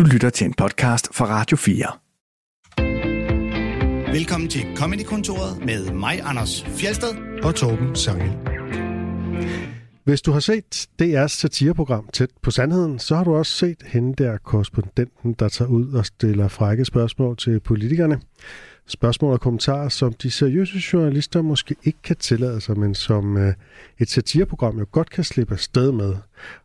Du lytter til en podcast fra Radio 4. Velkommen til Comedy-kontoret med mig, Anders Fjelsted. og Torben Sangel. Hvis du har set DR's satireprogram Tæt på Sandheden, så har du også set hende der korrespondenten, der tager ud og stiller frække spørgsmål til politikerne. Spørgsmål og kommentarer, som de seriøse journalister måske ikke kan tillade sig, men som øh, et satireprogram jo godt kan slippe afsted med.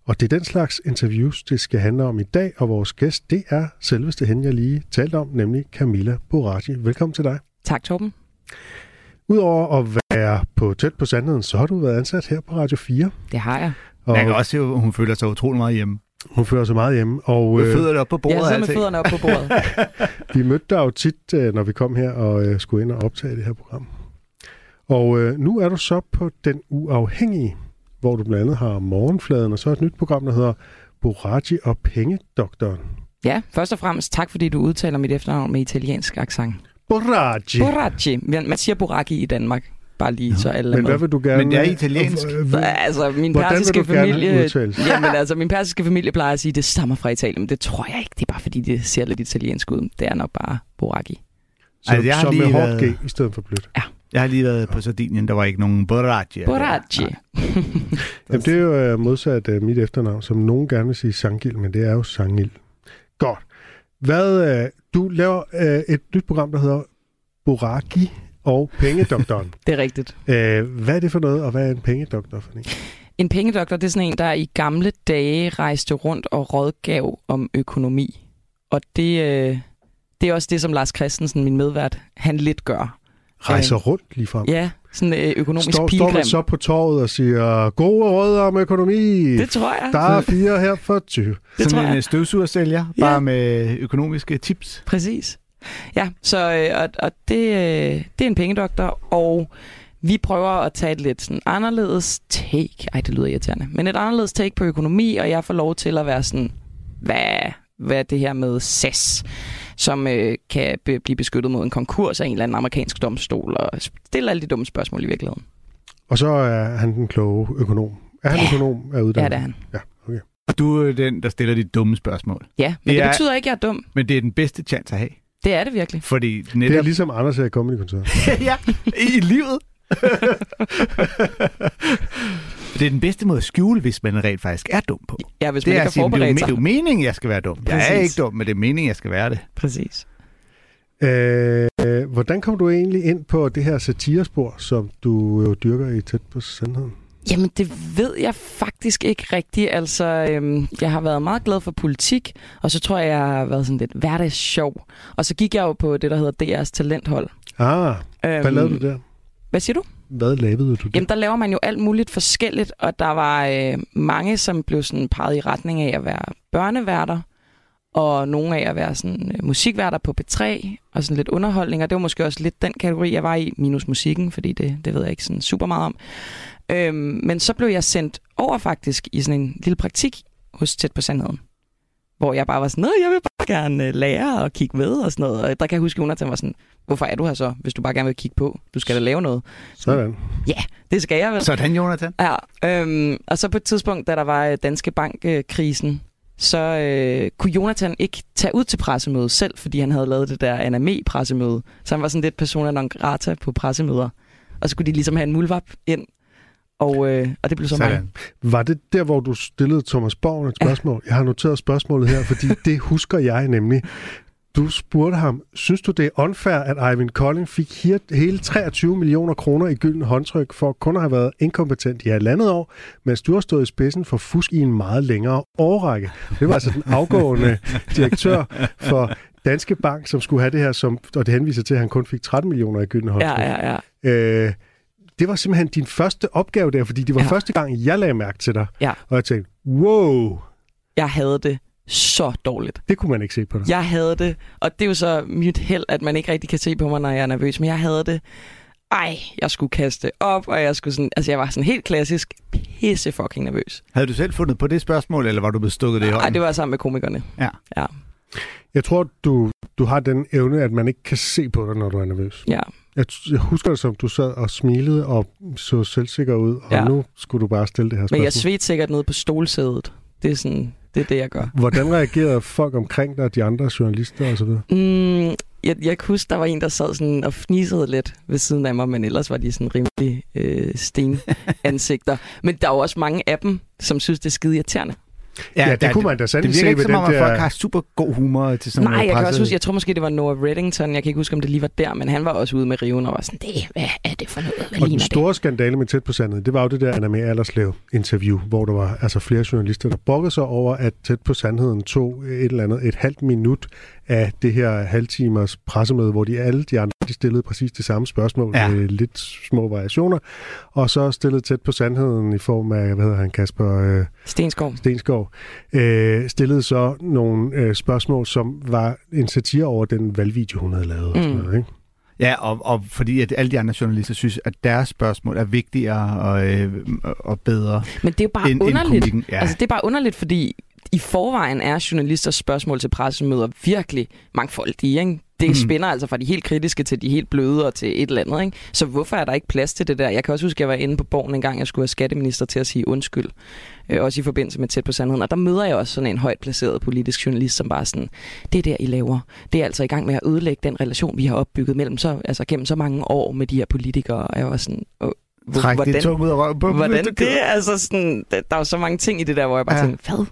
Og det er den slags interviews, det skal handle om i dag, og vores gæst, det er selveste hende, jeg lige talte om, nemlig Camilla Boraghi. Velkommen til dig. Tak, Torben. Udover at være på tæt på sandheden, så har du været ansat her på Radio 4. Det har jeg. Og Jeg kan også se, at hun føler sig utrolig meget hjemme. Hun fører sig meget hjemme. Og Med øh, fødderne op på bordet. Og sidder med alting. fødderne op på bordet. vi mødte dig jo tit, øh, når vi kom her og øh, skulle ind og optage det her program. Og øh, nu er du så på Den Uafhængige, hvor du blandt andet har Morgenfladen, og så et nyt program, der hedder Boraghi og Pengedoktoren. ja, først og fremmest tak, fordi du udtaler mit efternavn med italiensk accent. Boraghi! Boracci. Man man siger Boracchi i Danmark. Bare lige så alle Men med. hvad vil du gerne... Men det er italiensk. Øh, Så, Altså, min Hvordan vil persiske familie... Jamen, altså, min persiske familie plejer at sige, at det stammer fra Italien, men det tror jeg ikke. Det er bare, fordi det ser lidt italiensk ud. Det er nok bare Boracchi. Så, Altså, jeg har så med lige hårdt været- G i stedet for blødt. Jeg har lige været på Sardinien, der var ikke nogen Boracci. Boracci. Jamen, det er jo øh, modsat øh, mit efternavn, som nogen gerne vil sige Sangil, men det er jo Sangil. Godt. Hvad, øh, du laver øh, et nyt program, der hedder Boraghi og Pengedoktoren. Det er rigtigt. øh, hvad er det for noget, og hvad er en pengedoktor for en? En pengedoktor, det er sådan en, der i gamle dage rejste rundt og rådgav om økonomi. Og det, øh, det er også det, som Lars Christensen, min medvært, han lidt gør. Rejser rundt lige frem. Ja, sådan øh, økonomisk Står, står pilgrim. man så på torvet og siger, gode råd om økonomi. Det tror jeg. Der er fire her for 20. det tror Sådan en jeg. øh, støvsugersælger, Ja. bare med økonomiske tips. Præcis. Ja, så øh, og, og det, øh, det er en pengedoktor, og vi prøver at tage et lidt sådan anderledes take. Ej, det lyder irriterende. Men et anderledes take på økonomi, og jeg får lov til at være sådan, hvad, hvad er det her med SAS, som øh, kan be- blive beskyttet mod en konkurs af en eller anden amerikansk domstol, og stille alle de dumme spørgsmål i virkeligheden. Og så er han den kloge økonom. Er han Ja. økonom af uddannelse? Ja, det er han. Ja, okay. Og du er den, der stiller de dumme spørgsmål. Ja, men Det det er- betyder ikke, at jeg er dum. Men det er den bedste chance at have. Det er det virkelig. Fordi Det er netop... ligesom Anders her i Comedy Kontoret. ja, i livet. det er den bedste måde at skjule, hvis man rent faktisk er dum på. Ja, hvis Det man er, ikke det er, jo, forberedt det er sig. jo meningen, jeg skal være dum. Jeg er Præcis. ikke dum, men det er meningen, jeg skal være det. Præcis. Øh, hvordan kom du egentlig ind på det her satirespor, som du jo dyrker i tæt på sandheden? Jamen, det ved jeg faktisk ikke rigtigt. Altså, øhm, jeg har været meget glad for politik, og så tror jeg, jeg har været sådan lidt hverdagssjov. Og så gik jeg jo på det, der hedder DR's talenthold. Ah, Øhm, hvad lavede du der? Hvad siger du? Hvad lavede du der? Jamen, der laver man jo alt muligt forskelligt, og der var øh, mange, som blev sådan peget i retning af at være børneværter, og nogle af at være sådan øh, musikværter på P3, og sådan lidt underholdning, og det var måske også lidt den kategori, jeg var i, minus musikken, fordi det, det ved jeg ikke sådan super meget om. Øhm, men så blev jeg sendt over faktisk i sådan en lille praktik hos Tæt på Sandheden, hvor jeg bare var sådan, "Nå, jeg vil bare gerne øh, lære og kigge med og sådan noget. Og der kan jeg huske, at Jonathan var sådan, hvorfor er du her så, hvis du bare gerne vil kigge på? Du skal da lave noget. Sådan. Det skal jeg vel. Sådan, Jonathan. Ja, øhm, og så på et tidspunkt, da der var øh, Danske Bank-krisen, så øh, kunne Jonathan ikke tage ud til pressemødet selv, fordi han havde lavet det der anime-pressemøde. Så han var sådan lidt persona non grata på pressemøder. Og så kunne de ligesom have en mulvap ind, og, øh, og det blev så mig. Sådan. Var det der, hvor du stillede Thomas Borg et spørgsmål? Jeg har noteret spørgsmålet her, fordi det husker jeg nemlig. Du spurgte ham, synes du det er unfair, at Ivan Collin fik he- hele 23 millioner kroner i gylden håndtryk for kun at have været inkompetent i halvandet år, mens du har stået i spidsen for fusk i en meget længere årrække? Det var altså den afgående direktør for Danske Bank, som skulle have det her, som, og det henviser til, at han kun fik 13 millioner i gylden håndtryk. Ja, ja, ja. Øh, det var simpelthen din første opgave der, fordi det var ja. Første gang, jeg lagde mærke til dig. Ja. Og jeg tænkte, wow, Jeg havde det så dårligt. det kunne man ikke se på dig. Jeg havde det, og det er jo så mit held, at man ikke rigtig kan se på mig, når jeg er nervøs, men jeg havde det. Ej, jeg skulle kaste op, og jeg skulle sådan, altså jeg var sådan helt klassisk pisse fucking nervøs. Havde du selv fundet på det spørgsmål, eller var du blevet stukket det i Nej, hånden? det var sammen med komikerne. Ja. Ja. Jeg tror, du, du har den evne, at man ikke kan se på dig, når du er nervøs. Ja. Jeg, jeg husker det som, du sad og smilede og så selvsikker ud, og Ja. nu skulle du bare stille det her Men spørgsmål. jeg svedte sikkert ned på stolsædet. Det er sådan, Det er det, jeg gør. Hvordan reagerede folk omkring dig, de andre journalister osv.? Mm, jeg, jeg kan huske, der var en, der sad sådan og fnisede lidt ved siden af mig, men ellers var de sådan rimelig øh, stenansigter. men der er jo også mange af dem, som synes, det er skide irriterende. Ja, det der- kunne man da Det sandelig virker se ikke ved som den om, at folk der... har super god humor til sådan Nej, noget jeg kan også huske, jeg tror måske, det var Noah Reddington. Jeg kan ikke huske, om det lige var der, men han var også ude med riven og var sådan, det, hvad er det for noget? Hvad Og den store skandale med tæt på sandet, det var jo det der Anna Mae Allerslev interview, hvor der var altså flere journalister, der brokkede sig over, at tæt på sandheden tog et eller andet, et halvt minut af det her halvtimers pressemøde, hvor de alle de andre de stillede præcis det samme spørgsmål Ja. med lidt små variationer, og så stillede tæt på sandheden i form af, hvad hedder han, Kasper øh? Stenskov. Stenskov, øh, stillede så nogle øh, spørgsmål, som var en satire over den valgvideo, hun havde lavet. Og sådan Mm. noget, ikke? Ja, og, og fordi at alle de andre journalister synes, at deres spørgsmål er vigtigere og, øh, og bedre Men det er jo bare end, end underligt. komikken. Ja. Altså, det er bare underligt, fordi i forvejen er journalisters spørgsmål til pressemøder virkelig mangfoldige. Ikke? Det mm. spænder altså fra de helt kritiske til de helt bløde og til et eller andet. Ikke? Så hvorfor er der ikke plads til det der? Jeg kan også huske, at jeg var inde på borgen en gang, jeg skulle have skatteminister til at sige undskyld. Øh, også i forbindelse med tæt på sandheden. Og der møder jeg også sådan en højt placeret politisk journalist, som bare sådan, det er der, I laver. Det er altså i gang med at ødelægge den relation, vi har opbygget mellem så, altså gennem så mange år med de her politikere. Og jeg var sådan, "Åh, hvor- Træk det tungt ud af røven. på- Hvordan det? Altså sådan, der, er jo så mange ting i det der, hvor jeg bare ja. tænker, hvad?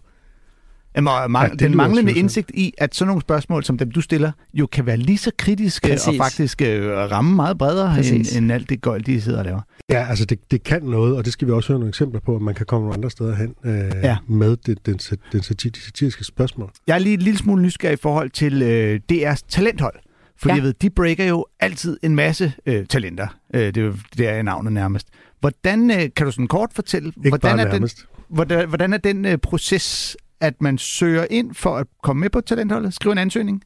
Jamen, og Ja, den manglende interessant. indsigt i, at sådan nogle spørgsmål, som dem du stiller, jo kan være lige så kritiske Præcis. og faktisk øh, ramme meget bredere end, Præcis. end alt det gøjl, de sidder og laver. Ja, altså det, det kan noget, og det skal vi også høre nogle eksempler på, at man kan komme nogle andre steder hen øh, Ja. med det, den, den sati- de satiriske spørgsmål. Jeg er lige et lille smule nysgerrig i forhold til øh, DR's talenthold. Fordi Ja. jeg ved, de breaker jo altid en masse øh, talenter. Øh, det er jo det er navnet nærmest. Hvordan øh, kan du sådan kort fortælle, Ikke hvordan bare er, den, nærmest. hvordan, hvordan er den øh, proces, at man søger ind for at komme med på talentholdet? Skrive en ansøgning?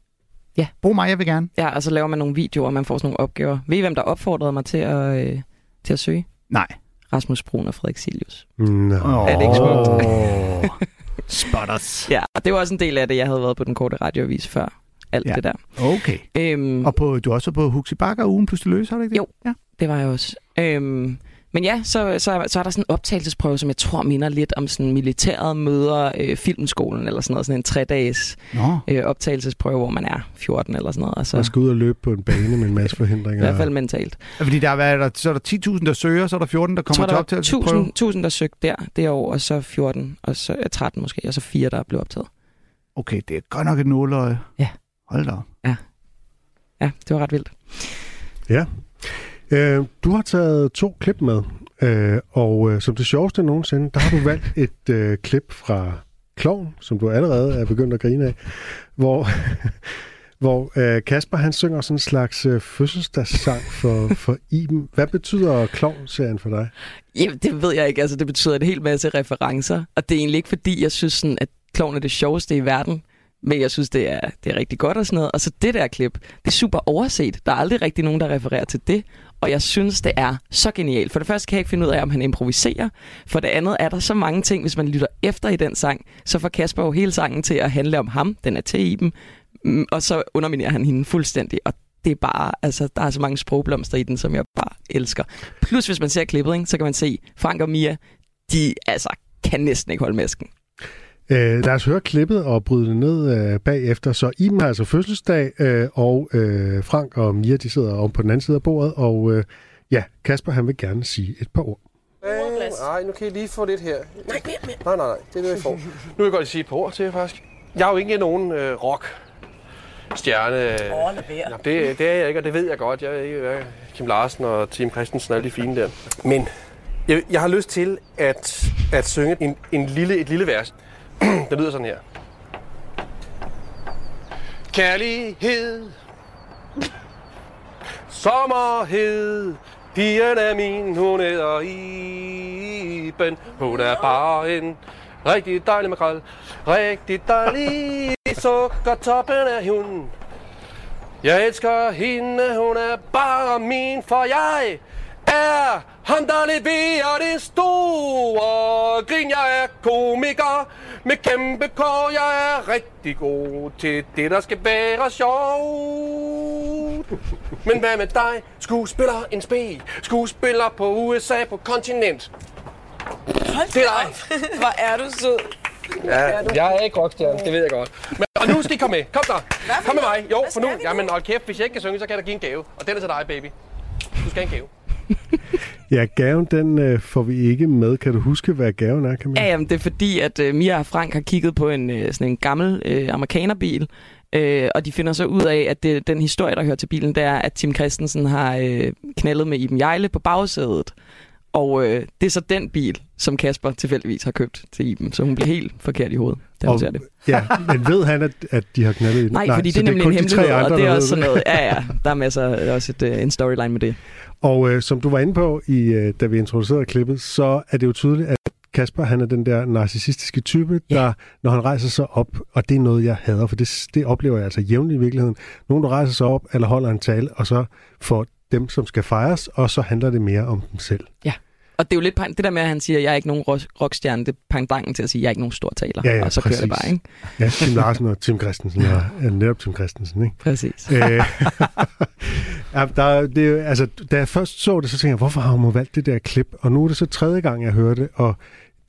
Ja. Brug mig, jeg vil gerne. Ja, og så laver man nogle videoer, og man får sådan nogle opgaver. Ved I, hvem der opfordrede mig til at, øh, til at søge? Nej. Rasmus Brun og Frederik Silius. Nå. Er det ikke smukt? Spotters. Ja, og det var også en del af det, jeg havde været på den korte radioavis før. Alt Ja. ja. det der. Okay. Øhm, Og på, du er også på Huxi Bakker ugen pludselig løs, har du ikke det? Jo. Ja. Det var jeg også. Øhm, men ja, så, så, så er der sådan en optagelsesprøve, som jeg tror minder lidt om sådan militæret møder øh, filmskolen, eller sådan noget, sådan en tre-dages Nå. øh, optagelsesprøve, hvor man er 14 eller sådan noget. Og så, Man skal ud og løbe på en bane med en masse I forhindringer. hvert fald mentalt. Fordi der er, hvad er der, så er der 10.000, der søger, så er der 14, der kommer tror, til der var optagelsesprøve. 1000, 1000, der søgte der det år, og så 14, og så ja, 13 måske, og så 4, der blev optaget. Okay, det er godt nok et nåløje. Ja. Hold da op. Ja, det var ret vildt. Øh, du har taget to klip med, øh, og øh, som det sjoveste nogensinde, der har du valgt et øh, klip fra Kloven, som du allerede er begyndt at grine af, hvor, hvor øh, Kasper han synger sådan en slags øh, fødselsdagssang for, for Iben. Hvad betyder Kloven-serien for dig? Jamen, det ved jeg ikke. Altså, det betyder en hel masse referencer, og det er egentlig ikke, fordi jeg synes, sådan, at klovn er det sjoveste i verden, men jeg synes, det er, det er rigtig godt og sådan noget. Og så det der klip, det er super overset. Der er aldrig rigtig nogen, der refererer til det, og jeg synes, det er så genialt. For det første kan jeg ikke finde ud af, om han improviserer. For det andet er der så mange ting, hvis man lytter efter i den sang, så får Kasper jo hele sangen til at handle om ham. Den er til Iben, mm, Og så underminerer han hende fuldstændig, og det er bare, altså, der er så mange sprogblomster i den, som jeg bare elsker. Plus, hvis man ser klippet, ikke, så kan man se, Frank og Mia, de altså, kan næsten ikke holde masken. Øh, lad os høre klippet og bryde det ned øh, bagefter. Så Iben har altså fødselsdag, øh, og øh, Frank og Mia de sidder om på den anden side af bordet, og øh, ja, Kasper han vil gerne sige et par ord. Nej, nu kan I lige få lidt her. Nej, mere, mere. Nej, nej, nej, det er det, jeg får. Nu vil jeg godt sige et par ord til jer, faktisk. Jeg er jo ikke nogen øh, rock stjerne. Oh, det, det er jeg ikke, og det ved jeg godt. Jeg ved ikke, Kim Larsen og Tim Christensen og alle de fine der. Men jeg, jeg har lyst til at, at synge en, en lille, et lille vers. det lyder sådan her. Kærlighed. Sommerhed. Pigen er min, hun hedder Iben. Hun er bare en rigtig dejlig makrel. Rigtig dejlig Sukkertoppen er hun. Jeg elsker hende, hun er bare min For jeg er ham, der leverer det store grin. Jeg er komiker med kæmpe kår. Jeg er rigtig god til det, der skal være sjovt. Men hvad med dig, skuespiller en spe? Skuespiller på USA på kontinent. Hold Det er dig. Hvor er du sød. Ja, jeg er ikke rockstjerne, det ved jeg godt. Men, og nu skal I komme med. Kom så. Kom med mig. Jo, for nu. Jamen, hold kæft, hvis jeg ikke kan synge, så kan jeg da give en gave. Og den er til dig, baby. Du skal have en gave. Ja, gaven den øh, får vi ikke med. Kan du huske, hvad gaven er, Camilla? Ja, jamen, det er fordi, at øh, Mia og Frank har kigget på en, øh, sådan en gammel øh, amerikanerbil, øh, og de finder så ud af, at det, den historie, der hører til bilen, det er, at Tim Christensen har øh, knaldet med Iben Jejle på bagsædet. Og øh, det er så den bil, som Kasper tilfældigvis har købt til Iben. Så hun bliver helt forkert i hovedet, hun Og- det. Ja, men ved han, at, at de har knaldet i? Nej, Nej fordi det er nemlig kun en de tre hemmelighed, andre, og det der er også sådan noget. Ja, ja, der er masser også et, øh, en storyline med det. Og øh, som du var inde på, i, øh, da vi introducerede klippet, så er det jo tydeligt, at Kasper han er den der narcissistiske type, Ja. der, når han rejser sig op, og det er noget, jeg hader, for det, det oplever jeg altså jævnligt i virkeligheden. Nogen, der rejser sig op, eller holder en tale, og så får dem, som skal fejres, og så handler det mere om dem selv. Og det er jo lidt det der med, at han siger, at jeg er ikke nogen rock- rockstjerne, det er pangdangen til at sige, at jeg er ikke nogen stor taler. Ja, ja, og så kører det præcis. bare, ikke? Ja, Tim Larsen og Tim Christensen, og ja, netop Tim Christensen, ikke? Præcis. Øh, ja, der, det, er altså, da jeg først så det, så tænkte jeg, hvorfor har hun valgt det der klip? Og nu er det så tredje gang, jeg hører det, og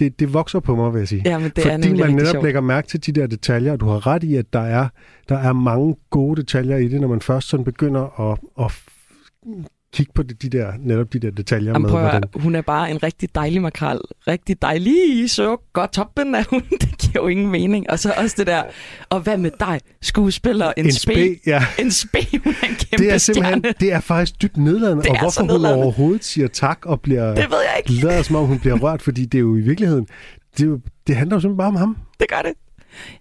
det, det vokser på mig, vil jeg sige. Ja, men det er Fordi nemlig man netop sjovt. lægger mærke til de der detaljer, og du har ret i, at der er, der er mange gode detaljer i det, når man først sådan begynder at, at kigge på de, de der, netop de der detaljer Jamen, med, prøv at, hvordan... hun er bare en rigtig dejlig makrel. Rigtig dejlig, så godt toppen af hun. Det giver jo ingen mening. Og så også det der, og hvad med dig, skuespiller, en, En spe, spe, ja. En spe, hun er en kæmpe Det er simpelthen, stjerne. det er faktisk dybt nedladende, Det og hvorfor hun nedladende. overhovedet siger tak og bliver Det ved jeg ikke. lader som om hun bliver rørt, fordi det er jo i virkeligheden, det, jo, det handler jo simpelthen bare om ham. Det gør det.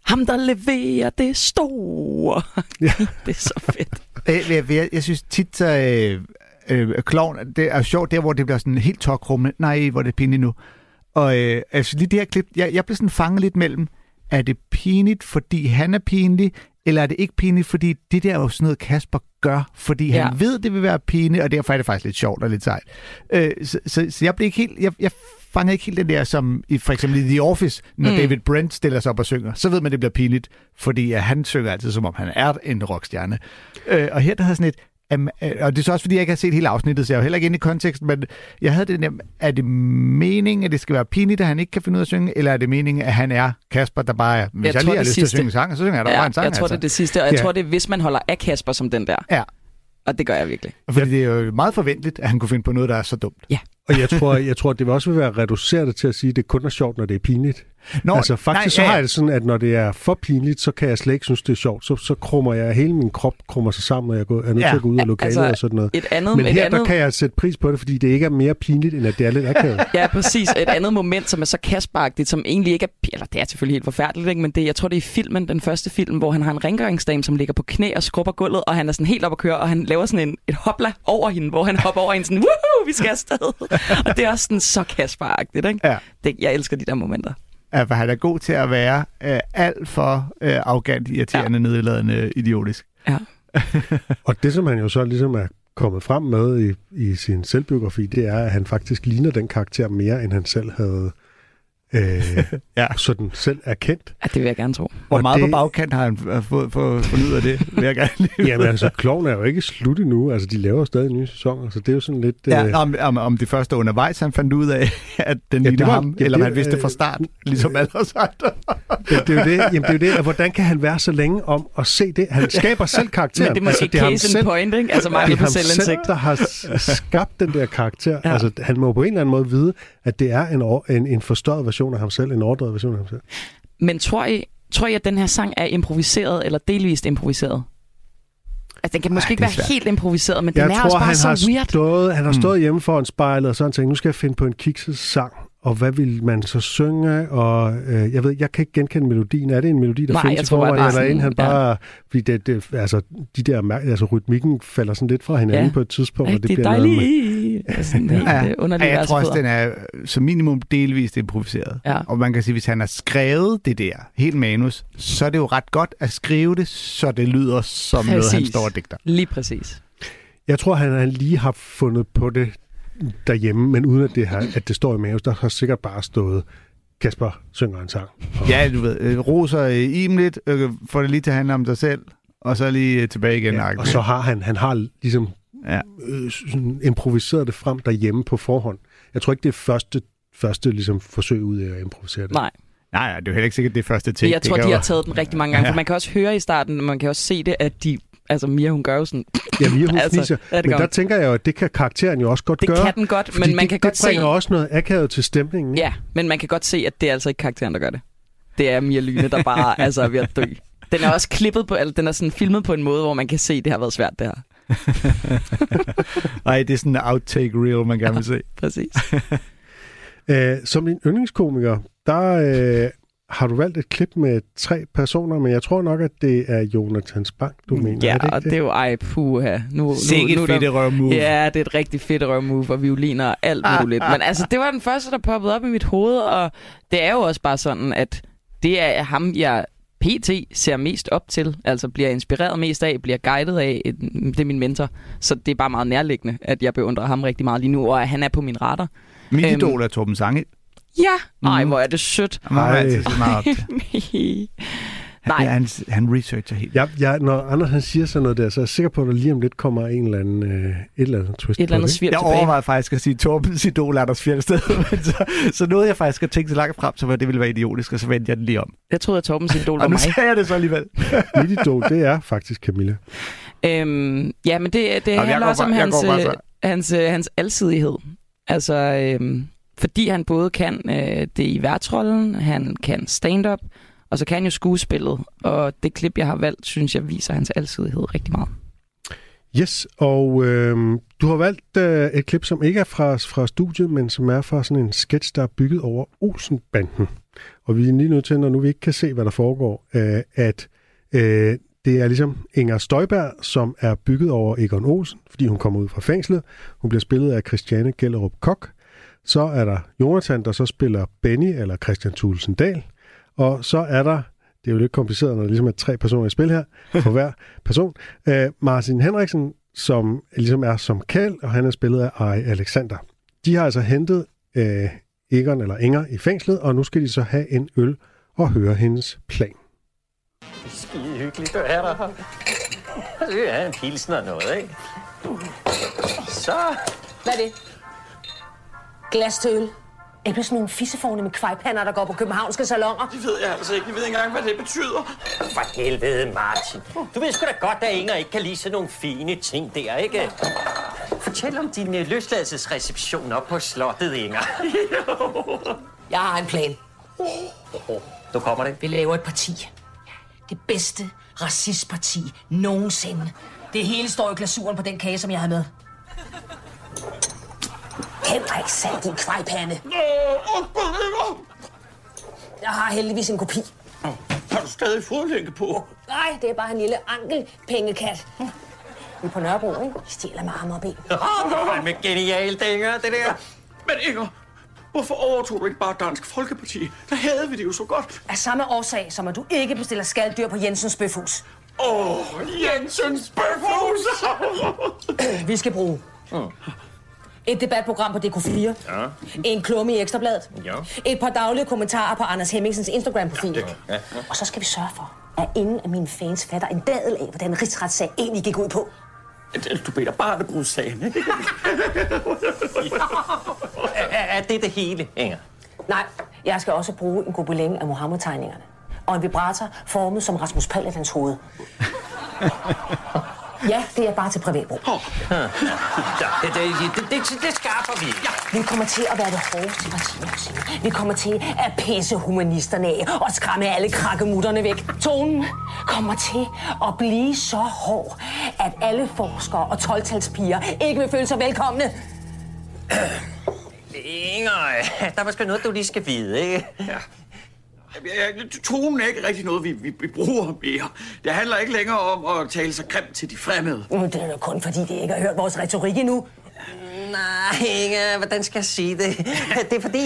Ham, der leverer det store. Ja. det er så fedt. Øh, Jeg, jeg, jeg synes tit, så øh, øh, klovn, det er sjovt der, hvor det bliver sådan helt tokrumme. Nej, hvor er det pinligt nu. Og øh, altså lige det her klip, jeg, jeg bliver sådan fanget lidt mellem, er det pinligt, fordi han er pinlig, eller er det ikke pinligt, fordi det der er jo sådan noget, Kasper gør, fordi Ja. han ved, det vil være pinligt, og derfor er det faktisk lidt sjovt og lidt sejt. Øh, så, så, så jeg blev ikke helt, jeg, jeg fanger ikke helt den der, som i, for eksempel i The Office, når Mm. David Brent stiller sig op og synger, så ved man, det bliver pinligt, fordi at han synger altid, som om han er en rockstjerne. Øh, og her der havde sådan et, Am, øh, og det er så også, fordi jeg ikke har set hele afsnittet, så jeg er jo heller ikke inde i konteksten, men jeg havde det der, er det meningen, at det skal være pinligt, at han ikke kan finde ud af at synge, eller er det meningen, at han er Kasper, der bare er, hvis jeg, jeg lige har lyst til at sidste. synge en sang, så synger jeg Ja, bare en sang. jeg tror, altså. det er det sidste, og jeg Ja. tror, det er, hvis man holder af Kasper som den der. Ja. Og det gør jeg virkelig. Fordi det er jo meget forventeligt, at han kunne finde på noget, der er så dumt. Og jeg tror, jeg tror, det vil også være reduceret til at sige, at det kun er sjovt, når det er pinligt. Nå, altså faktisk nej, så ja, har ja. jeg det sådan, at når det er for pinligt, så kan jeg slet ikke synes, det er sjovt. Så, så krummer jeg, hele min krop krummer sig sammen, og jeg går, er nødt Ja. til at gå ud af lokalet Altså, og sådan noget. Et andet, Men et her, andet, der kan jeg sætte pris på det, fordi det ikke er mere pinligt, end at det er lidt akavet. Ja, præcis. Et andet moment, som er så kasperagtigt, som egentlig ikke er... Eller det er selvfølgelig helt forfærdeligt, ikke? men det, jeg tror, det er i filmen, den første film, hvor han har en rengøringsdame, som ligger på knæ og skrubber gulvet, og han er sådan helt op at køre, og han laver sådan en, et hopla over hende, hvor han hopper over hende sådan, woohoo, vi skal afsted. og det er også sådan så kasperagtigt, ikke? Ja. Det, jeg elsker de der momenter. at han er god til at være øh, alt for øh, arrogant, irriterende, ja. nedladende, idiotisk. Og det, som han jo så ligesom er kommet frem med i, i sin selvbiografi, det er, at han faktisk ligner den karakter mere, end han selv havde øh, Ja. sådan selv erkendt. Ja, det vil jeg gerne tro. Hvor Og meget det- på bagkant har han øh, fået, fået, fundet ud af det, vil jeg gerne lige Jamen altså, Kloven er jo ikke slut endnu. Altså, de laver stadig nye sæsoner, så det er jo sådan lidt... Ja, øh, om, om, om det første undervejs, han fandt ud af, at den Ja, det var- ham, ja, eller det- han vidste det fra øh, start, ligesom alle os andre. Ja, det er jo det. Jamen, det er jo det. at Hvordan kan han være så længe om at se det? Han skaber selv karakteren. Men det er måske det er case selv, point, ikke? Altså det mangel er på ham selv, der har skabt den der karakter. Ja. Altså, han må på en eller anden måde vide, at det er en, en, en forstørret version af ham selv, en overdrevet version af ham selv. Men tror I, tror I, at den her sang er improviseret eller delvist improviseret? Altså, den kan måske Ej, ikke være svært. helt improviseret, men Jeg den er tror, også bare han så har weird. stået, han har Mm. stået hjemme foran spejlet, og så har han tænkt, nu skal jeg finde på en kikset sang. Og hvad vil man så synge? Og øh, jeg ved, jeg kan ikke genkende melodien. Er det en melodi, der Nej, findes jeg tror forvejen, det er eller en, han bare... Fordi det, det, altså, de der, altså, rytmikken falder sådan lidt fra hinanden Ja. ja. på et tidspunkt, og det Rigtig bliver noget med, dejligt. Ja, sådan helt Ja. ja. underligt Ja, jeg tror også, den er øh, som minimum delvist improviseret. Ja. Og man kan sige, hvis han har skrevet det der, helt manus, så er det jo ret godt at skrive det, så det lyder som Præcis. noget, han står og digter. Lige præcis. Jeg tror, han, han lige har fundet på det derhjemme, men uden at det, har, at det står i manus, der har sikkert bare stået, Kasper synger en sang. Og, Ja, du ved, øh, roser øh, Im lidt, øh, får det lige til at handle om dig selv, og så lige øh, tilbage igen. ja, og så har han, han har ligesom Ja. øh, sådan improviseret det frem derhjemme på forhånd. Jeg tror ikke, det er første, første ligesom, forsøg ud af at improvisere det. Nej. Nej, det er jo heller ikke sikkert det er første ting. Jeg tror, de har taget den rigtig mange gange, Ja. for man kan også høre i starten, man kan også se det, at de... Altså, Mia, hun gør jo sådan... Ja, Mia, hun Altså, fniser. ja, det Men gør der tænker jeg jo, at det kan karakteren jo også godt Det gøre. kan den godt, men man det, kan det godt se... bringer også noget akavet til stemningen. ikke? Ja, men man kan godt se, at det er altså ikke karakteren, der gør det. Det er Mia Lyne, der bare altså, er ved at dø. Den er også klippet på, eller den er sådan filmet på en måde, hvor man kan se, at det har været svært, det her. Nej, det er sådan en outtake reel, man gerne vil se. Præcis. Øh, som din yndlingskomiker, der øh, har du valgt et klip med tre personer, men jeg tror nok, at det er Jonathan Spang, du mener. ja, er det ikke og det er jo ej, puha. Nu, nu, Sikke nu, et er der- fedt røv move. Ja, det er et rigtig fedt røvmove, og violiner og alt muligt. Men altså, det var den første, der poppede op i mit hoved, og det er jo også bare sådan, at det er ham, jeg PT ser mest op til, altså bliver inspireret mest af, bliver guidet af, det er min mentor. Så det er bare meget nærliggende, at jeg beundrer ham rigtig meget lige nu, og at han er på min radar. Mit Øhm, idol er Torben Sange. Ja, ej, Mm. hvor er det sødt. Han har Ej. altid så meget op til. Nej. Han, han, han researcher helt. Jeg, jeg, når Anders han siger sådan noget der, så er jeg sikker på, at der lige om lidt kommer en eller anden, øh, et eller andet twist Et eller på andet det. svir Jeg overvejede faktisk at sige Torbens idol Anders Fjeldsted, men så, så nåede jeg faktisk at tænke så langt frem, så var det ville være idiotisk, og så vendte jeg den lige om. Jeg troede, at Torbens idol var Og nu mig. sagde jeg det så alligevel. Mit idol, det er faktisk Camilla. Øhm, ja, men det, det jeg handler også om hans, øh, så. hans, øh, hans alsidighed. Altså, øhm, fordi han både kan øh, det i værtsrollen, han kan stand-up, og så kan han jo skuespillet. Og det klip, jeg har valgt, synes jeg viser hans alsidighed rigtig meget. Yes, og øh, du har valgt øh, et klip, som ikke er fra, fra studiet, men som er fra sådan en sketch, der er bygget over Olsenbanden. Og vi er lige nødt til, når nu vi ikke kan se, hvad der foregår, øh, at øh, det er ligesom Inger Støjberg, som er bygget over Egon Olsen, fordi hun kommer ud fra fængslet. Hun bliver spillet af Christiane Gellerup Kok. Så er der Jonathan, der så spiller Benny eller Christian Thulesen Dahl. Og så er der, det er jo lidt kompliceret, når der ligesom er tre personer i spil her, for hver person, øh, Martin Henriksen, som ligesom er som Kald, og han er spillet af Ari Alexander. De har altså hentet øh, Egon eller Inger i fængslet, og nu skal de så have en øl og høre hendes plan. Skide hyggeligt at have dig her. Det er en pilsen og noget, ikke? Så. Hvad er det? Glas til øl. Er det sådan nogle fisseforne med kvejpander, der går på københavnske salonger? Det ved jeg altså ikke. Jeg ved ikke engang, hvad det betyder. For helvede, Martin. Du ved sgu da godt, at Inger ikke kan lide sådan nogle fine ting der, ikke? Fortæl om din øh, løsladelsesreception op på slottet, Inger. Jeg har en plan. Du kommer det. Vi laver et parti. Det bedste racistparti nogensinde. Det hele står i glasuren på den kage, som jeg har med. Henrik, sat din kvejpande. Jeg har heldigvis en kopi. Har du stadig fodlænke på? Nej, det er bare en lille ankelpengekat. Vi er på Nørrebro, ikke? Vi stjæler med arme og ben. Åh, med genialt, Inger, det der. Men Inger, hvorfor overtog du ikke bare Dansk Folkeparti? Der havde vi det jo så godt. Af samme årsag, som at du ikke bestiller skalddyr på Jensens Bøfhus. Åh, oh, Jensens bøfhus! Vi skal bruge et debatprogram på DK4. Ja. En klumme i Ekstrabladet. Ja. Et par daglige kommentarer på Anders Hemmingsens Instagram-profil. Ja. Og så skal vi sørge for, at ingen af mine fans fatter en dadel af, hvad den rigsretssag egentlig gik ud på. Du beder barnebrudssagen, ikke? Er, er det det hele, Inger? Nej, jeg skal også bruge en gobeling af Mohammed-tegningerne. Og en vibrator formet som Rasmus Paludans hoved. Ja, det er bare til privatbrug. Ja, det, det, det, det, det skaffer vi. Ja. Vi kommer til at være det hårdeste parti nogensinde. Vi kommer til at pisse humanisterne af og skræmme alle krakkemutterne væk. Tonen kommer til at blive så hård, at alle forskere og 12-talspiger ikke vil føle sig velkomne. Inger, der var sgu noget, du lige skal vide, ikke? Ja, tonen er ikke rigtig noget, vi, vi, vi bruger mere. Det handler ikke længere om at tale sig grimt til de fremmede. Men Det er da kun fordi, de ikke har hørt vores retorik endnu. Nej, Inger, hvordan skal jeg sige det? Det er fordi,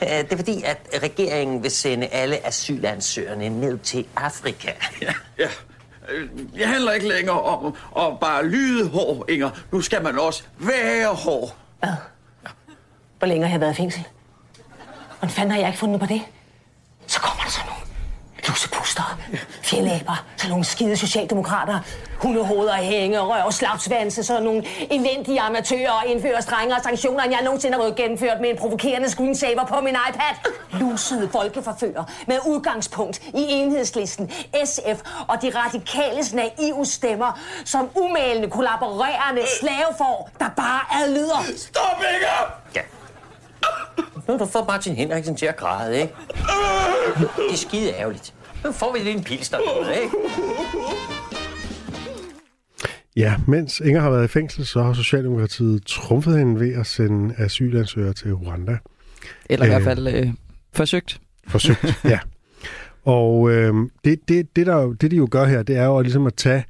det er fordi, at regeringen vil sende alle asylansøgerne ned til Afrika. Ja, ja. Øh, Det handler ikke længere om at bare lyde hård, Inger. Nu skal man også være hård. Hvor længe har jeg været i fængsel? Hvordan fanden har jeg ikke fundet på det? Så kommer der sådan nogle lusepust monster, fjeldaber, sådan nogle skide socialdemokrater, hundehoveder, hænge, røv, slagsvanse, sådan nogle elendige amatører og indfører strengere sanktioner, end jeg nogensinde har gennemført med en provokerende screensaver på min iPad. Lusede folkeforfører med udgangspunkt i enhedslisten, SF og de radikales naive stemmer, som umælende kollaborerende slavefor, der bare adlyder. Stop, Inger! Ja. Nu har du fået Martin Henriksen til at græde, ikke? Det er skide ærgerligt. Nu får vi lige en derude, ikke? Ja, mens Inger har været i fængsel, så har Socialdemokratiet trumfet hende ved at sende asylansøgere til Rwanda. Eller i Øh. hvert fald øh, forsøgt. Forsøgt, ja. Og øh, det, det, det, der, jo- det, de jo gør her, det er jo ligesom at tage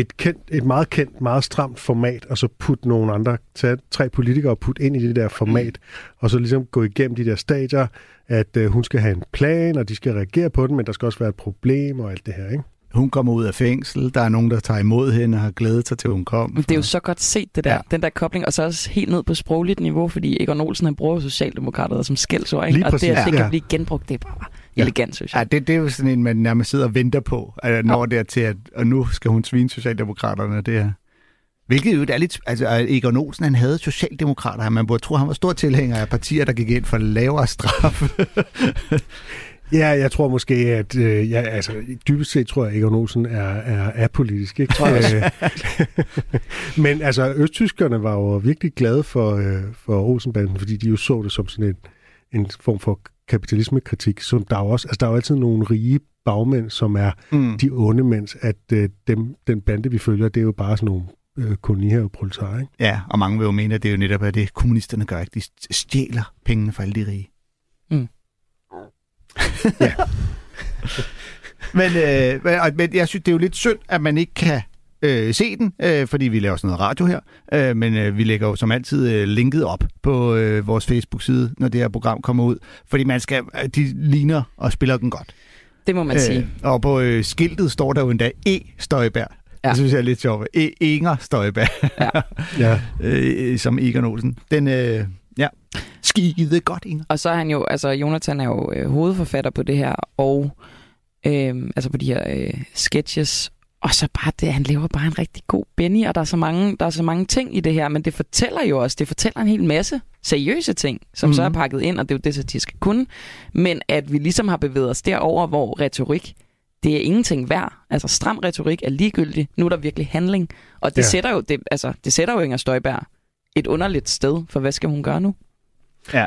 et, kendt, et meget kendt, meget stramt format, og så putte nogle andre, tage tre politikere og putte ind i det der format, og så ligesom gå igennem de der stadier, at øh, hun skal have en plan, og de skal reagere på den, men der skal også være et problem og alt det her, ikke? Hun kommer ud af fængsel, der er nogen, der tager imod hende og har glædet sig til, hun kom. Men det er jo så godt set, det der, Ja. den der kobling, og så også helt ned på sprogligt niveau, fordi Egon Olsen, han bruger jo Socialdemokrater som skældsord, ikke? Og det, at det ja. kan blive genbrugt, det er bare Ja. elegant, synes jeg. Ja, det, det er jo sådan en, man nærmest sidder og venter på, at når det er til, at og nu skal hun svine Socialdemokraterne. Det er, hvilket jo er lidt... Altså, Egon Olsen, han havde Socialdemokrater. Man burde tro, han var stor tilhænger af partier, der gik ind for lavere straf. Ja, jeg tror måske, at øh, ja, altså, dybest set tror jeg, at Egon Olsen er, er apolitisk. Ikke? Øh, Men altså, østtyskerne var jo virkelig glade for, øh, for Olsenbanden, fordi de jo så det som sådan en, en form for kapitalismekritik, som der er jo også, altså der er jo altid nogle rige bagmænd, som er Mm. de onde, mens at øh, dem, den bande, vi følger, det er jo bare sådan nogle øh, kolonihaveproletarer, ikke? Ja, og mange vil jo mene, at det er jo netop at det, kommunisterne gør. Ikke? De stjæler pengene fra alle de rige. Mm. ja. men, øh, men jeg synes, det er jo lidt synd, at man ikke kan øh, se den, øh, fordi vi laver sådan noget radio her. Øh, men øh, vi lægger jo som altid øh, linket op på øh, vores Facebook-side, når det her program kommer ud. Fordi man skal, øh, de ligner og spiller den godt. Det må man øh. sige. og på øh, skiltet står der jo endda E. Støjberg. Ja. Det synes jeg er lidt sjovt. E. Inger Støjberg. Ja. Ja. øh, som Egon Olsen. Den, øh, ja, skide godt, Inger. Og så er han jo, altså Jonathan er jo øh, hovedforfatter på det her, og øh, altså på de her øh, sketches, og så bare det, han laver bare en rigtig god Benny, og der er, så mange, der er så mange ting i det her, men det fortæller jo også, det fortæller en hel masse seriøse ting, som mm-hmm. så er pakket ind, og det er jo det, satire skal kunne, men at vi ligesom har bevæget os derover, hvor retorik, det er ingenting værd. Altså stram retorik er ligegyldig. Nu er der virkelig handling. Og det, ja. sætter, jo, det, altså, det sætter jo Inger Støjberg et underligt sted, for hvad skal hun gøre nu? Ja.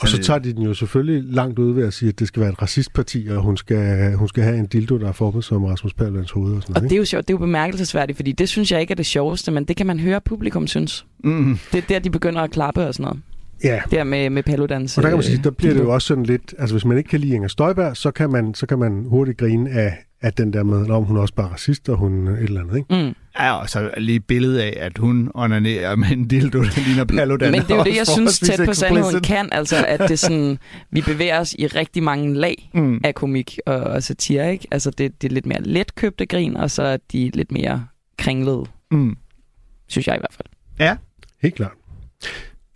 Og så øh, tager de den jo selvfølgelig langt ud ved at sige, at det skal være et racistparti, og hun skal, hun skal have en dildo, der er formet som Rasmus Paludans hoved og sådan Og noget. det er jo sjovt, det er jo bemærkelsesværdigt, fordi det synes jeg ikke er det sjoveste, men det kan man høre, publikum synes. Mm. Det er der, de begynder at klappe og sådan noget. Ja, Der med, med Paludans. og der kan man øh, sige, der bliver det jo også sådan lidt, altså hvis man ikke kan lide Inger Støjberg, så kan man, så kan man hurtigt grine af, af den der med, om hun er også bare racist, og hun et eller andet, ikke? Mm. Ja, og så lige et billede af, at hun onanerer med en dildo, der ligner Paludan. Men det er jo det, jeg synes tæt på sandheden kan, altså at det sådan, vi bevæger os i rigtig mange lag Mm. af komik og, og satire, ikke? Altså det, det er lidt mere letkøbte grin, og så er de lidt mere kringlede, Mm. synes jeg i hvert fald. Ja, Helt klart.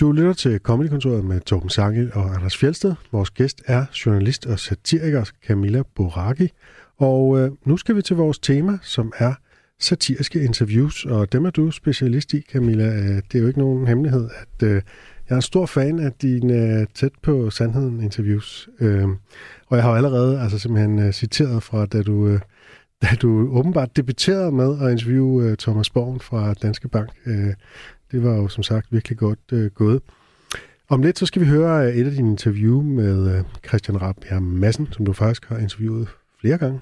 Du lytter til Comedykontoret med Torben Sange og Anders Fjeldsted. Vores gæst er journalist og satiriker Camilla Boraki. Og øh, nu skal vi til vores tema, som er satiriske interviews. Og dem er du specialist i, Camilla. Øh, det er jo ikke nogen hemmelighed, at øh, jeg er en stor fan af dine øh, tæt på sandheden interviews. Øh, og jeg har jo allerede altså simpelthen øh, citeret fra, da du, øh, da du åbenbart debuterede med at interviewe øh, Thomas Borgen fra Danske Bank. Øh, det var jo som sagt virkelig godt øh, gået. Om lidt så skal vi høre øh, et af dine interview med øh, Christian Rabjerg Madsen, som du faktisk har interviewet flere gange.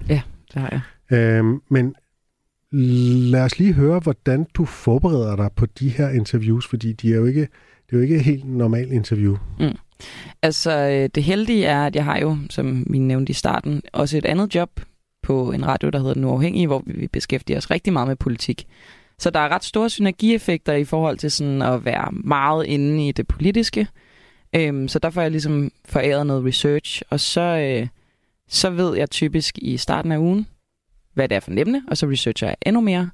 Det har jeg. Øhm, men lad os lige høre, hvordan du forbereder dig på de her interviews, fordi de er jo ikke, det er jo ikke et helt normalt interview. Altså, øh, det heldige er, at jeg har jo, som vi nævnte i starten, også et andet job på en radio, der hedder Den Uafhængige, hvor vi beskæftiger os rigtig meget med politik. Så der er ret store synergieffekter i forhold til sådan at være meget inde i det politiske. Øhm, så der får jeg ligesom foræret noget research, og så, øh, så ved jeg typisk i starten af ugen, hvad det er for emne, og så researcher jeg endnu mere.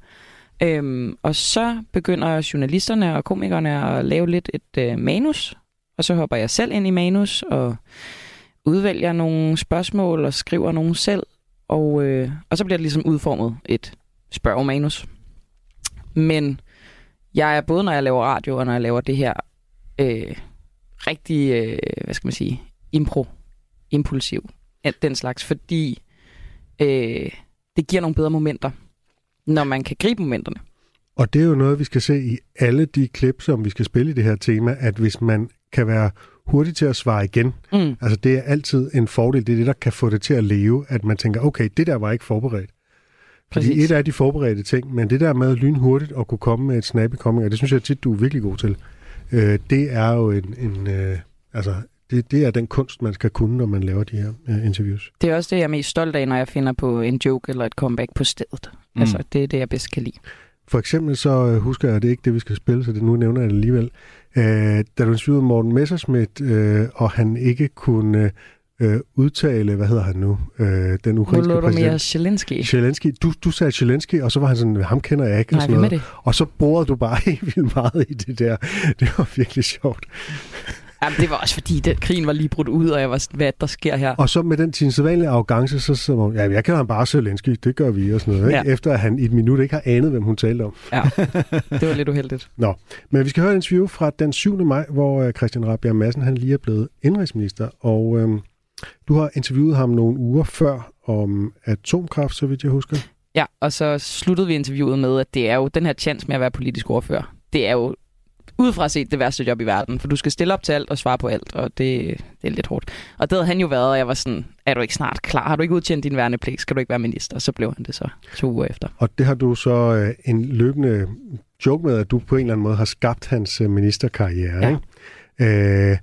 Øhm, og så begynder journalisterne og komikerne at lave lidt et øh, manus, og så hopper jeg selv ind i manus og udvælger nogle spørgsmål og skriver nogle selv. Og, øh, og så bliver det ligesom udformet et spørgemanus. Men jeg er både, når jeg laver radio, og når jeg laver det her øh, rigtig, øh, hvad skal man sige, impro, impulsiv, alt den slags, fordi øh, det giver nogle bedre momenter, når man kan gribe momenterne. Og det er jo noget, vi skal se i alle de klip, som vi skal spille i det her tema, at hvis man kan være hurtig til at svare igen, Mm. altså det er altid en fordel. Det er det, der kan få det til at leve, at man tænker, okay, det der var ikke forberedt. Fordi Præcis. et er de forberedte ting, men det der med lynhurtigt at kunne komme med et snappy coming, og det synes jeg tit, du er virkelig god til, øh, det er jo en, en øh, altså, det, det er den kunst, man skal kunne, når man laver de her øh, interviews. Det er også det, jeg er mest stolt af, når jeg finder på en joke eller et comeback på stedet. Mm. Altså, det er det, jeg bedst kan lide. For eksempel så øh, husker jeg, at det er ikke det, vi skal spille, så det nu nævner jeg det alligevel. Øh, da du interviewede Morten Messerschmidt, øh, og han ikke kunne øh, udtale, hvad hedder han nu, øh, den ukrainske Volodymyr præsident. Zelensky. Zelensky. Du, du sagde Zelensky, og så var han sådan, ham kender jeg ikke. og Nej, sådan hvem er noget. det? Og så borede du bare helt vildt meget i det der. Det var virkelig sjovt. Jamen, det var også fordi, den krigen var lige brudt ud, og jeg var sådan, hvad er der sker her? Og så med den sin sædvanlige arrogance, så sagde man, ja, jeg kender ham bare Zelensky, det gør vi og sådan noget. Ikke? Ja. Efter at han i et minut ikke har anet, hvem hun talte om. Ja, det var lidt uheldigt. Nå, men vi skal høre et interview fra den 7. maj, hvor øh, Christian Rabjerg Madsen han lige er blevet indrigsminister, og øhm, du har interviewet ham nogle uger før om atomkraft, så vidt jeg husker. Ja, og så sluttede vi interviewet med, at det er jo den her chance med at være politisk ordfører. Det er jo udefra set det værste job i verden, for du skal stille op til alt og svare på alt, og det, det er lidt hårdt. Og det havde han jo været, og jeg var sådan, er du ikke snart klar? Har du ikke udtjent din værnepligt? Skal du ikke være minister? Og så blev han det så to uger efter. Og det har du så øh, en løbende joke med, at du på en eller anden måde har skabt hans øh, ministerkarriere. Ja. Ikke? Øh,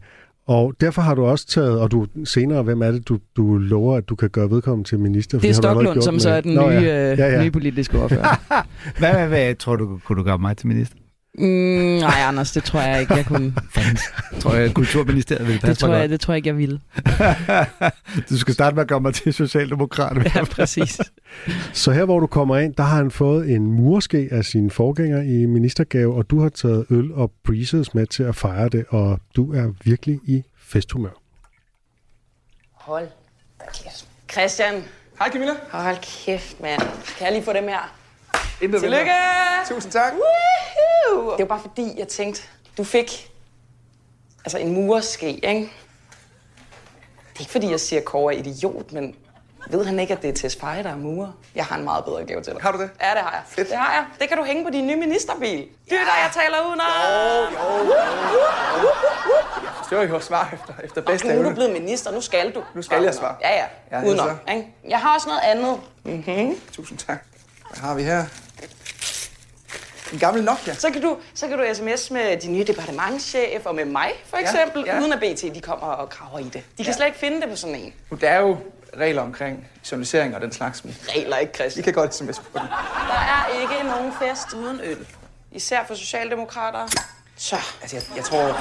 og derfor har du også taget, og du senere, hvem er det, du, du lover, at du kan gøre vedkommende til minister? Det er Stoklund, som med- så er den Nå, nye, ja. øh, Ja, ja. nye politiske ordfører. Hvad, hvad, hvad tror du, kunne du gøre mig til minister? Mm, nej, Anders, det tror jeg ikke, jeg kunne. Tror jeg, at Kulturministeriet vil Det passe tror, mig jeg, det tror jeg ikke, jeg ville. godt. Du skal starte med at gøre mig til socialdemokrat. Ja, præcis. Så her, hvor du kommer ind, der har han fået en murske af sin forgænger i ministergave, og du har taget øl og breezes med til at fejre det, og du er virkelig i festhumør. Hold da kæft. Christian. Hej Camilla. Hold kæft, mand. Kan jeg lige få dem her? Intet Tillykke! Tusind tak. Woohoo! Det var bare fordi, jeg tænkte, du fik altså en murske, ikke? Det er ikke fordi, jeg siger, at Kåre er idiot, men ved han ikke, at det er Tess Feje, der er murer? Jeg har en meget bedre gave til dig. Har du det? Ja, det har jeg. Fedt. Det har jeg. Det kan du hænge på din nye ministerbil. Det er der, jeg taler uden Det var jo svar efter, efter bedste Nu er du blevet minister, nu skal du. Nu skal jeg svare. Ja, ja. Ja, ja Udenom, så. ikke? Jeg har også noget andet. Mm-hmm. Tusind tak. Hvad har vi her? En gammel Nokia. Så kan, du, så kan du sms med din nye departementschef og med mig, for eksempel, ja. uden at BT de kommer og graver i det. De kan slet ikke finde det på sådan en. Nu, der er jo regler omkring journalisering og den slags, men Regler ikke, I Christian. kan godt sms på den. Der er ikke nogen fest uden øl. Især for socialdemokrater. Så, Altså, jeg, jeg tror...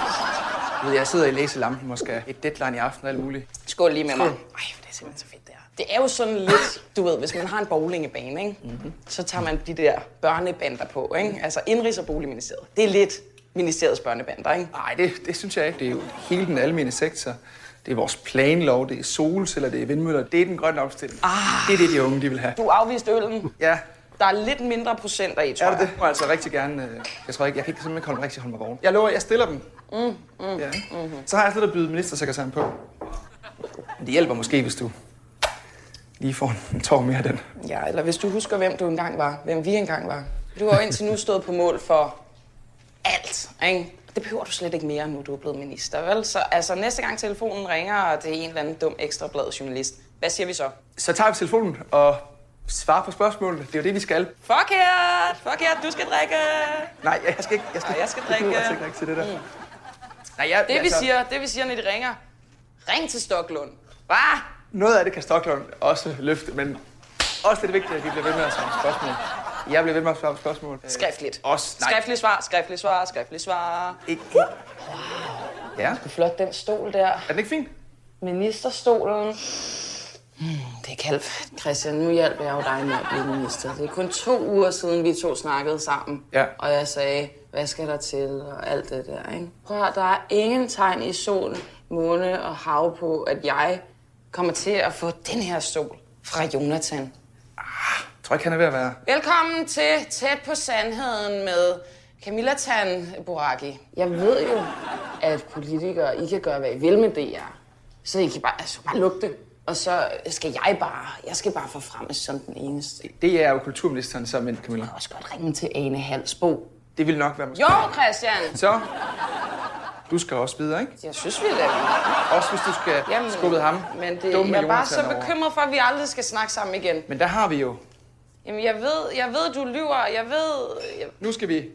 Du ved, jeg sidder i læselampen og skal et deadline i aften og alt muligt. skål lige med mig. Ej, Skål. det er simpelthen så fedt, det er jo sådan lidt, du ved, hvis man har en bowlingebane, ikke? Mm-hmm. så tager man de der børnebander på, ikke? Altså Indrigs- og Boligministeriet. Det er lidt ministeriets børnebander, ikke? Nej, det, det synes jeg ikke. Det er jo hele den almene sektor. Det er vores planlov, det er solceller, det er vindmøller. Det er den grønne omstilling. Ah. Det er det, de unge de vil have. Du afviste øllen. Ja, Der er lidt mindre procenter i, tror er det jeg. Må altså rigtig gerne... øh, Jeg tror ikke, jeg kan ikke simpelthen holde mig rigtig holde mig vågen. Jeg lover, jeg stiller dem. Mm, mm, ja. mm-hmm. Så har jeg slet at byde ministersekretæren på. Men det hjælper måske, hvis du lige får en tår mere af den. Ja, eller hvis du husker, hvem du engang var. Hvem vi engang var. Du har jo indtil nu stået på mål for alt, ikke? Det behøver du slet ikke mere, nu du er blevet minister, vel? Så altså, næste gang telefonen ringer, og det er en eller anden dum ekstrablad journalist, hvad siger vi så? Så tager vi telefonen og svarer på spørgsmålet. Det er jo det, vi skal. Forkert! Forkert, du skal drikke! Nej, jeg skal ikke. Jeg skal, Nej, jeg skal drikke. jeg altså ikke til det der. Mm. Nej, jeg, Det vi siger, det vi siger, når de ringer, ring til Stoklund. Hvad? Noget af det kan Stockholm også løfte, men også det er vigtigt, at vi bliver ved med at svare spørgsmål. Jeg bliver ved med at svare spørgsmål. Øh, Skriftligt. Også. Nej, Skriftligt svar, skriftligt svar, skriftligt svar. ikke. ikke. Ja, Flot, den stol der. er den ikke fin? Ministerstolen. Hmm, det er kaldt. Christian, nu hjælper jeg jo dig med at blive minister. Det er kun to uger siden, vi to snakkede sammen. Ja. Og jeg sagde, hvad skal der til, og alt det der, ikke? Prøv at der er ingen tegn i sol, måne og hav på, at jeg kommer til at få den her stol. fra Jonathan. Jeg tror ikke, han er ved at være. Velkommen til Tæt på Sandheden med Camilla Tan Boraki. Jeg ved jo, at politikere, I kan gøre, hvad I vil med DR. Så I kan bare, altså, bare lukke det. Og så skal jeg bare, jeg skal bare forfremmes som den eneste. Det er jo kulturministeren som en, Camilla. Jeg kan også godt ringe til Ane Halsbo. Det vil nok være måske. Jo, Christian! Så, du skal også videre, ikke? Jeg synes, vi er der. Også hvis du skal Jamen, skubbe ham. Men det, dumme jeg er bare så bekymret for, at vi aldrig skal snakke sammen igen. Men der har vi jo. Jamen, jeg ved, jeg ved, du lyver. Jeg ved... Jeg... Nu skal vi,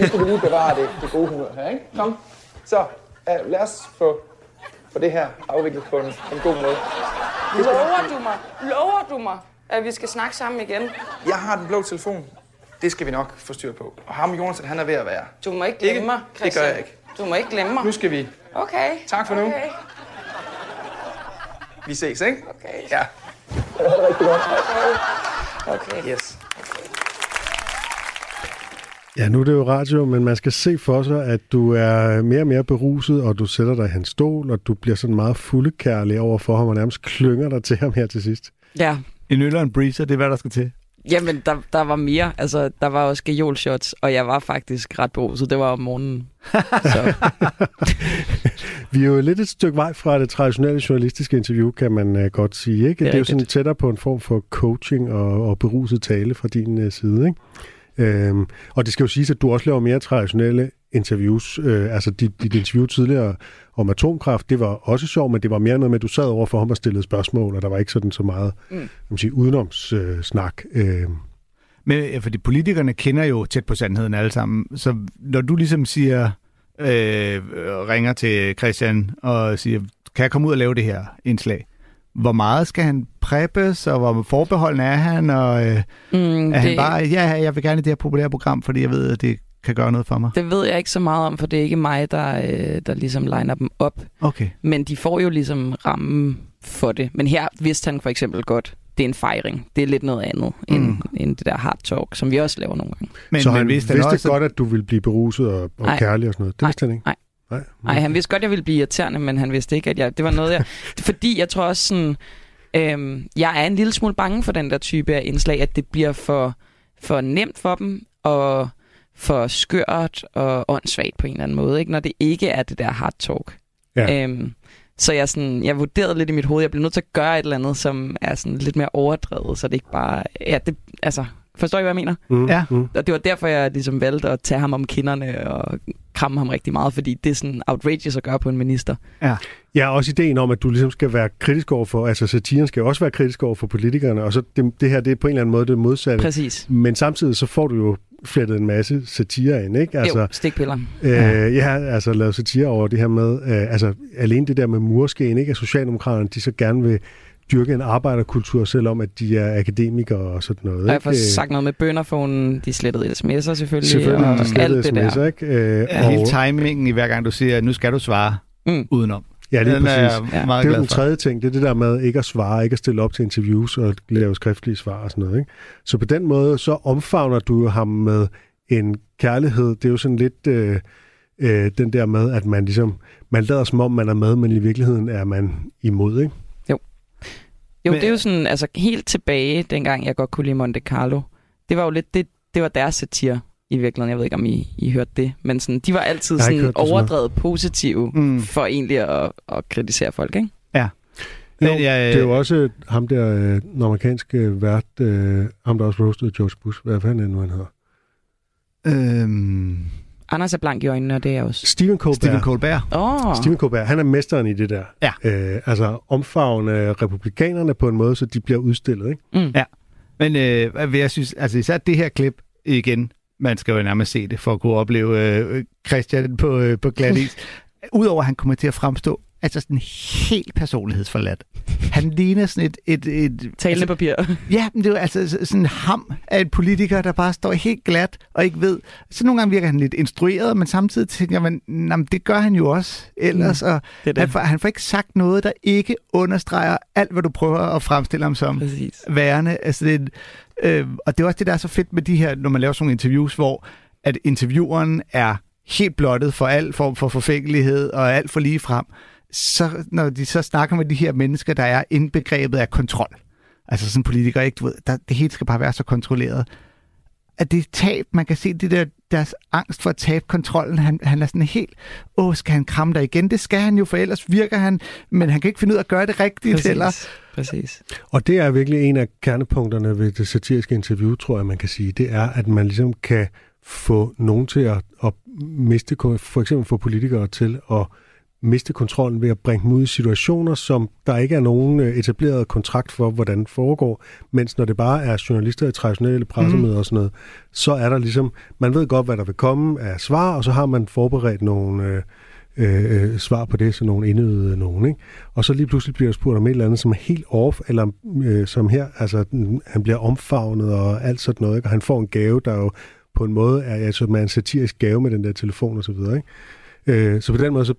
nu skal vi lige bevare det, det gode humør her, ikke? Kom. Så, uh, lad os få, få det her afviklet på en, en god måde. Lover du mig? Lover du mig, at vi skal snakke sammen igen? Jeg har den blå telefon. Det skal vi nok få styr på. Og ham, Jonas, han er ved at være. Du må ikke glemme Ikke? mig, Det gør Christian. jeg ikke. Du må ikke glemme mig. Nu skal vi. Okay. Tak for nu. Okay. Vi ses, ikke? Okay. Ja. Okay. Yes. Ja, nu er det jo radio, men man skal se for sig, at du er mere og mere beruset, og du sætter dig i hans stol, og du bliver sådan meget fuldekærlig over for ham, og nærmest klynger dig til ham her til sidst. Ja. En øl og en breezer, det er hvad der skal til. Jamen, der, der var mere. Altså, der var også gajolshots, og jeg var faktisk ret beruset. Det var om morgenen. Så. Vi er jo lidt et stykke vej fra det traditionelle journalistiske interview, kan man uh, godt sige. Ikke? Det er, det er jo sådan tættere på en form for coaching og, og beruset tale fra din uh, side. Ikke? Øhm, og det skal jo siges, at du også laver mere traditionelle interviews. Øh, altså dit, dit interview tidligere om atomkraft, det var også sjovt, men det var mere noget med, at du sad over for ham og stillede spørgsmål, og der var ikke sådan så meget Mm. kan man sige, udenomssnak. Øh, snak. øh, Men ja, fordi politikerne kender jo tæt på sandheden alle sammen. Så når du ligesom siger, øh, ringer til Christian og siger, kan jeg komme ud og lave det her indslag? Hvor meget skal han preppes, og hvor forbeholden er han? Og øh, Mm, er han det- bare, ja, jeg vil gerne i det her populære program, fordi jeg ved, at det kan gøre noget for mig? Det ved jeg ikke så meget om, for det er ikke mig, der, øh, der ligesom liner dem op. Okay. Men de får jo ligesom rammen for det. Men her vidste han for eksempel godt, det er en fejring. Det er lidt noget andet end, Mm. mm. end det der hard talk, som vi også laver nogle gange. Men, så men han vidste vidste, han vidste også- godt, at du ville blive beruset og, og Nej. kærlig og sådan noget. Det Nej. vidste han ikke? Nej. Nej. Nej, han vidste godt, jeg ville blive irriterende, men han vidste ikke, at jeg, det var noget, jeg... fordi jeg tror også sådan... Øhm, jeg er en lille smule bange for den der type af indslag, at det bliver for, for nemt for dem, og for skørt og åndssvagt på en eller anden måde, ikke? når det ikke er det der hard talk. Ja. Øhm, så jeg, sådan, jeg vurderede lidt i mit hoved, jeg blev nødt til at gøre et eller andet, som er sådan lidt mere overdrevet, så det ikke bare... Ja, det, altså, forstår I, hvad jeg mener? Mm, Ja. Mm. Og det var derfor, jeg ligesom valgte at tage ham om kinderne og kramme ham rigtig meget, fordi det er sådan outrageous at gøre på en minister. Ja, også ideen om, at du ligesom skal være kritisk over for, altså satiren skal også være kritisk over for politikerne, og så det, det her, det er på en eller anden måde det modsatte. Præcis. Men samtidig så får du jo flettet en masse satire ind, ikke? Altså, jo, stikpiller. Øh, ja. ja, altså lavet satire over det her med, øh, altså alene det der med murskeen, ikke? At Socialdemokraterne, de så gerne vil dyrke en arbejderkultur, selvom at de er akademikere og sådan noget. Og jeg ikke? sagt noget med bønderfonen, de slettede sms'er selvfølgelig, Selvfølgelig, og de slettede sms'er, ikke? Øh, Ja, hele timingen i hver gang, du siger, nu skal du svare mm. udenom. Ja, lige Den er jeg præcis. meget det er den for. tredje ting, det er det der med ikke at svare, ikke at stille op til interviews og lave skriftlige svar og sådan noget. Ikke? Så på den måde, så omfavner du jo ham med en kærlighed. Det er jo sådan lidt øh, øh, den der med, at man ligesom, man lader som om, man er med, men i virkeligheden er man imod, ikke? Jo. Jo, Men- det er jo sådan, altså helt tilbage, dengang jeg godt kunne lide Monte Carlo. Det var jo lidt, det, det var deres satire i virkeligheden. Jeg ved ikke, om I, I hørte det. Men sådan, de var altid sådan det overdrevet positive Mm. for egentlig at, at kritisere folk, ikke? Ja. Jo, Men jeg- det er jo også ham der, øh, den amerikanske vært, øh, ham der også roastede George Bush, hvad fanden er det nu, han hedder? Øhm, Anders er blank i øjnene, og det er jeg også. Stephen Colbert. Stephen Colbert. Oh, Stephen Colbert, han er mesteren i det der. Ja. Øh, altså omfavne republikanerne på en måde, så de bliver udstillet, ikke? mm. Ja. Men øh, hvad jeg synes, altså især det her klip igen, man skal jo nærmest se det for at kunne opleve øh, Christian på, øh, på glat is. Udover at han kommer til at fremstå altså sådan helt personlighedsforladt. Han ligner sådan et... et, et talende papir. Ja, men det er altså sådan en ham af en politiker, der bare står helt glat og ikke ved. Så nogle gange virker han lidt instrueret, men samtidig tænker man, "Nå, men det gør han jo også ellers. Mm, og det det. Han, får, han får ikke sagt noget, der ikke understreger alt, hvad du prøver at fremstille ham som Præcis. værende. Altså, det, er en- øh, og det er også det, der er så fedt med de her, når man laver sådan nogle interviews, hvor at intervieweren er helt blottet for al form for forfængelighed og alt for lige frem. Så når de så snakker med de her mennesker, der er indbegrebet af kontrol, Altså sådan politikere, ikke? Du ved, der, det hele skal bare være så kontrolleret. At det er tab, man kan se det der, deres angst for at tabe kontrollen. Han, han er sådan helt, åh, skal han kramme dig igen? Det skal han jo, for ellers virker han, men han kan ikke finde ud af at gøre det rigtigt. Præcis. Eller, Præcis. Og det er virkelig en af kernepunkterne ved det satiriske interview, tror jeg, man kan sige. Det er, at man ligesom kan få nogen til at, at miste, for eksempel få politikere til at miste kontrollen ved at bringe dem ud i situationer, som der ikke er nogen øh, etableret kontrakt for, hvordan det foregår, mens når det bare er journalister i traditionelle pressemøder mm. og sådan noget, så er der ligesom, man ved godt, hvad der vil komme af svar, og så har man forberedt nogle øh, øh, svar på det, så nogle indøvede nogen, ikke? Og så lige pludselig bliver der spurgt om et eller andet, som er helt off, eller øh, som her, altså han bliver omfavnet og alt sådan noget, ikke? og han får en gave, der jo på en måde er, altså, man er en satirisk gave med den der telefon og så videre, ikke? Øh, så på den måde, så,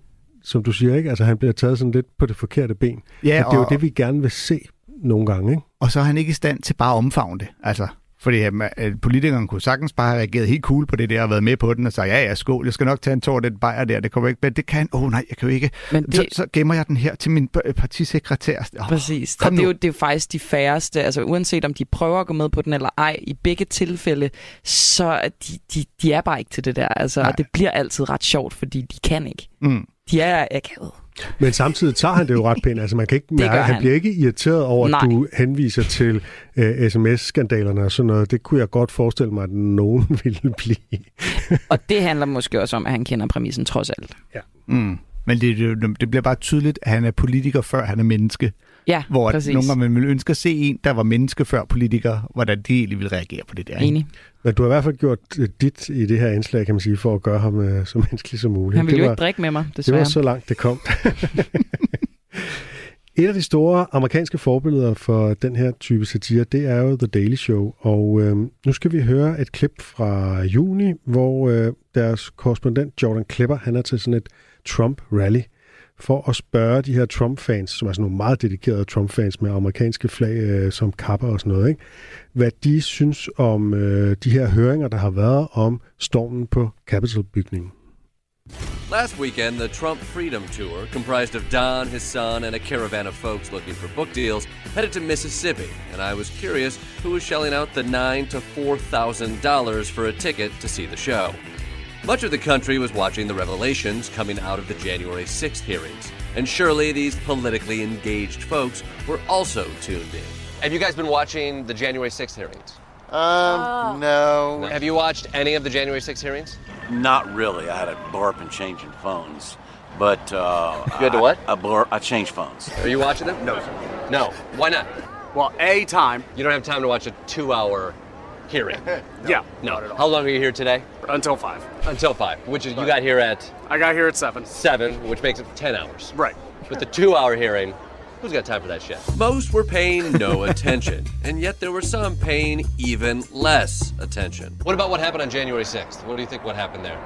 som du siger, ikke? Altså, han bliver taget sådan lidt på det forkerte ben. Ja, og det er jo det, vi gerne vil se nogle gange, ikke? og så er han ikke i stand til bare at omfavne det. Altså, fordi øh, politikeren kunne sagtens bare have reageret helt cool på det der og været med på den og sagt, ja, ja, skål, jeg skal nok tage en tår den bajer der, det kommer ikke, men det kan åh oh, nej, jeg kan jo ikke. Men det- Så, så gemmer jeg den her til min øh, partisekretær. Oh, Præcis. Og det er, jo, det er jo faktisk de færreste, altså uanset om de prøver at gå med på den eller ej, i begge tilfælde, så er de, de, de er bare ikke til det der. Altså, og det bliver altid ret sjovt, fordi de kan ikke. Mm. De er akavet. Men samtidig tager han det jo ret pænt. Altså, man kan ikke mærke, han. han. bliver ikke irriteret over, at Nej. du henviser til øh, sms-skandalerne og sådan noget. Det kunne jeg godt forestille mig, at nogen ville blive. Og det handler måske også om, at han kender præmissen trods alt. Mm. Men det, det, det bliver bare tydeligt, at han er politiker, før han er menneske. Ja, Hvor præcis. nogle gange man ville ønske at se en, der var menneske før politiker, hvordan de egentlig ville reagere på det der. ikke? Enig. Men du har i hvert fald gjort øh, dit i det her indslag, kan man sige, for at gøre ham øh, så menneskelig som muligt. Han ville det jo var, ikke drikke med mig, Det desværre. var så langt, det kom. Et af de store amerikanske forbilleder for den her type satire, det er jo The Daily Show. Og øh, nu skal vi høre et klip fra juni, hvor øh, deres korrespondent Jordan Klepper, han er til sådan et Trump-rally, for at spørge de her Trump-fans, som er sådan nogle meget dedikerede Trump-fans med amerikanske flag øh, som kapper og sådan noget, ikke? hvad de synes om øh, de her høringer, der har været om stormen på Capitol-bygningen. Last weekend, the Trump Freedom Tour, comprised of Don, his son, and a caravan of folks looking for book deals, headed to Mississippi, and I was curious who was shelling out the nine to four thousand dollars for a ticket to see the show. Much of the country was watching the revelations coming out of the January 6th hearings, and surely these politically engaged folks were also tuned in. Have you guys been watching the January 6th hearings? Um, no. Have you watched any of the January 6th hearings? Not really. I had a blurb in changing phones, but uh, You had to what? I, I blur. I changed phones. Are you watching them? No, sir. No. Why not? Well, a time. You don't have time to watch a two-hour hearing. Yeah. No. How long are you here today? Until five. Until five. Which is you got here at I got here at seven. seven, which makes it ten hours. Right. With the two-hour hearing, who's got time for that shit? Most were paying no attention, and yet there were some paying even less attention. What about what happened on January 6th? What do you think? What happened there?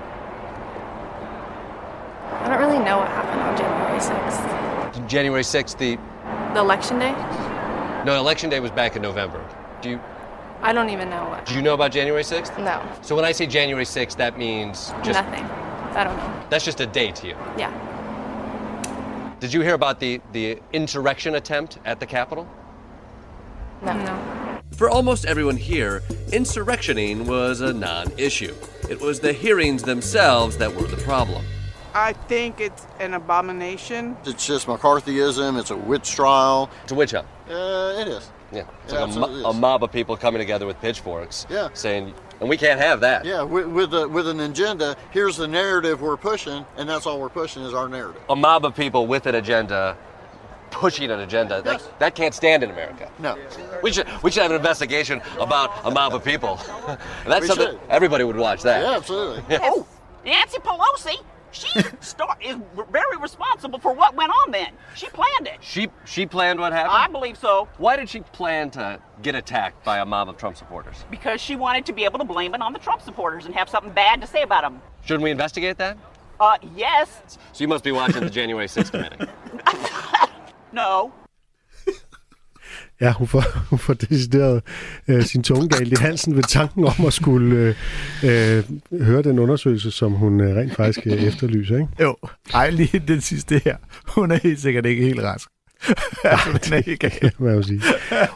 I don't really know what happened on January 6th. January 6th, the The election day? no election day was back in November. Do you I don't even know what. do you know about January 6th? No, So when I say January 6th, that means just nothing. I don't know. that's just a date to you. Yeah. Did you hear about the, the insurrection attempt at the Capitol? No. No. For almost everyone here, insurrectioning was a non issue. It was the hearings themselves that were the problem. I think it's an abomination. It's just McCarthyism. It's a witch trial. It's a witch hunt. Uh, it is. Yeah. It's Yeah, like a, mo- absolutely a mob of people coming together with pitchforks Yeah. saying, and we can't have that. Yeah, with with, a, with an agenda. Here's the narrative we're pushing, and that's all we're pushing is our narrative. A mob of people with an agenda pushing an agenda. That, that can't stand in America. No. We should, we should have an investigation about a mob of people. That's We something should. everybody would watch that. Yeah, absolutely. Oh, Nancy Pelosi, she start, is very responsible for what went on then. She planned it. She she planned what happened. I believe so Why did she plan to get attacked by a mob of Trump supporters? because she wanted to be able to blame it on the Trump supporters and have something bad to say about them. Shouldn't we investigate that? Uh, yes, So you must be watching the January 6th committee. no. Ja, hun får, hun får decideret øh, sin tunge galt i halsen ved tanken om at skulle øh, øh, høre den undersøgelse, som hun øh, rent faktisk øh, efterlyser. Ikke? Jo, ej lige den sidste her. Hun er helt sikkert ikke helt rask. altså, den er ikke kan man jo sige.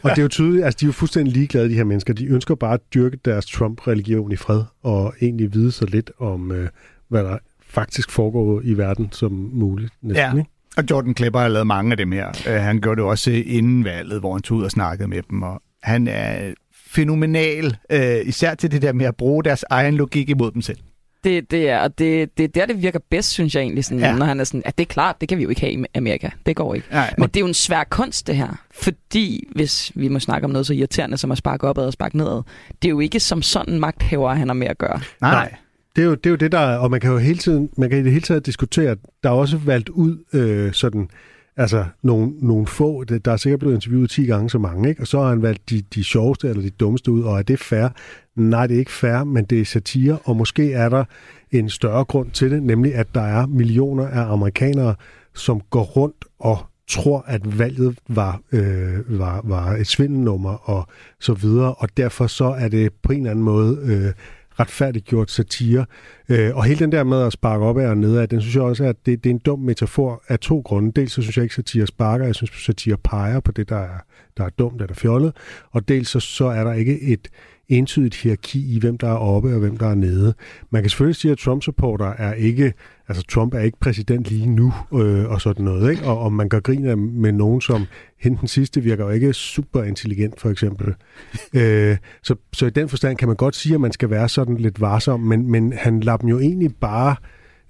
Og det er jo tydeligt, altså de er jo fuldstændig ligeglade, de her mennesker. De ønsker bare at dyrke deres Trump-religion i fred, og egentlig vide så lidt om, øh, hvad der faktisk foregår i verden som muligt. Næsten, Ja. ikke? Og Jordan Klepper har lavet mange af dem her. Uh, han gjorde det også inden valget, hvor han tog ud og snakkede med dem. Og han er fænomenal, uh, især til det der med at bruge deres egen logik imod dem selv. Det, det er, og det, det er der, det virker bedst, synes jeg egentlig, sådan, Ja. når han er sådan, at det er klart, det kan vi jo ikke have i Amerika. Det går ikke. Nej, Men det er jo en svær kunst, det her. Fordi, hvis vi må snakke om noget så irriterende som at sparke opad og sparke nedad, det er jo ikke som sådan magthaver, han har med at gøre. Nej. Det er, jo, det er jo det, der er, og man kan jo hele tiden, man kan i det hele taget diskutere, der er også valgt ud øh, sådan, altså nogle, nogle få, det- der er sikkert blevet interviewet 10 gange så mange, ikke? og så har han valgt de, de sjoveste eller de dummeste ud, og er det fair? Nej, det er ikke fair, men det er satire, og måske er der en større grund til det, nemlig at der er millioner af amerikanere, som går rundt og tror, at valget var, øh, var, var et svindelnummer og så videre, og derfor så er det på en eller anden måde øh, retfærdiggjort satire. Øh, og hele den der med at sparke op af og nedad, den synes jeg også, at det, det er en dum metafor af to grunde. Dels så synes jeg ikke, satire sparker, jeg synes, satire peger på det, der er, der er dumt eller fjollet, og dels så, så er der ikke et entydigt hierarki i, hvem der er oppe og hvem der er nede. Man kan selvfølgelig sige, at Trump-supporter er ikke, altså Trump er ikke præsident lige nu øh, og sådan noget, ikke? Og, og man gør grin af med nogen, som hende den sidste virker jo ikke super intelligent, for eksempel. øh, så, så i den forstand kan man godt sige, at man skal være sådan lidt varsom, men, men han lader dem jo egentlig bare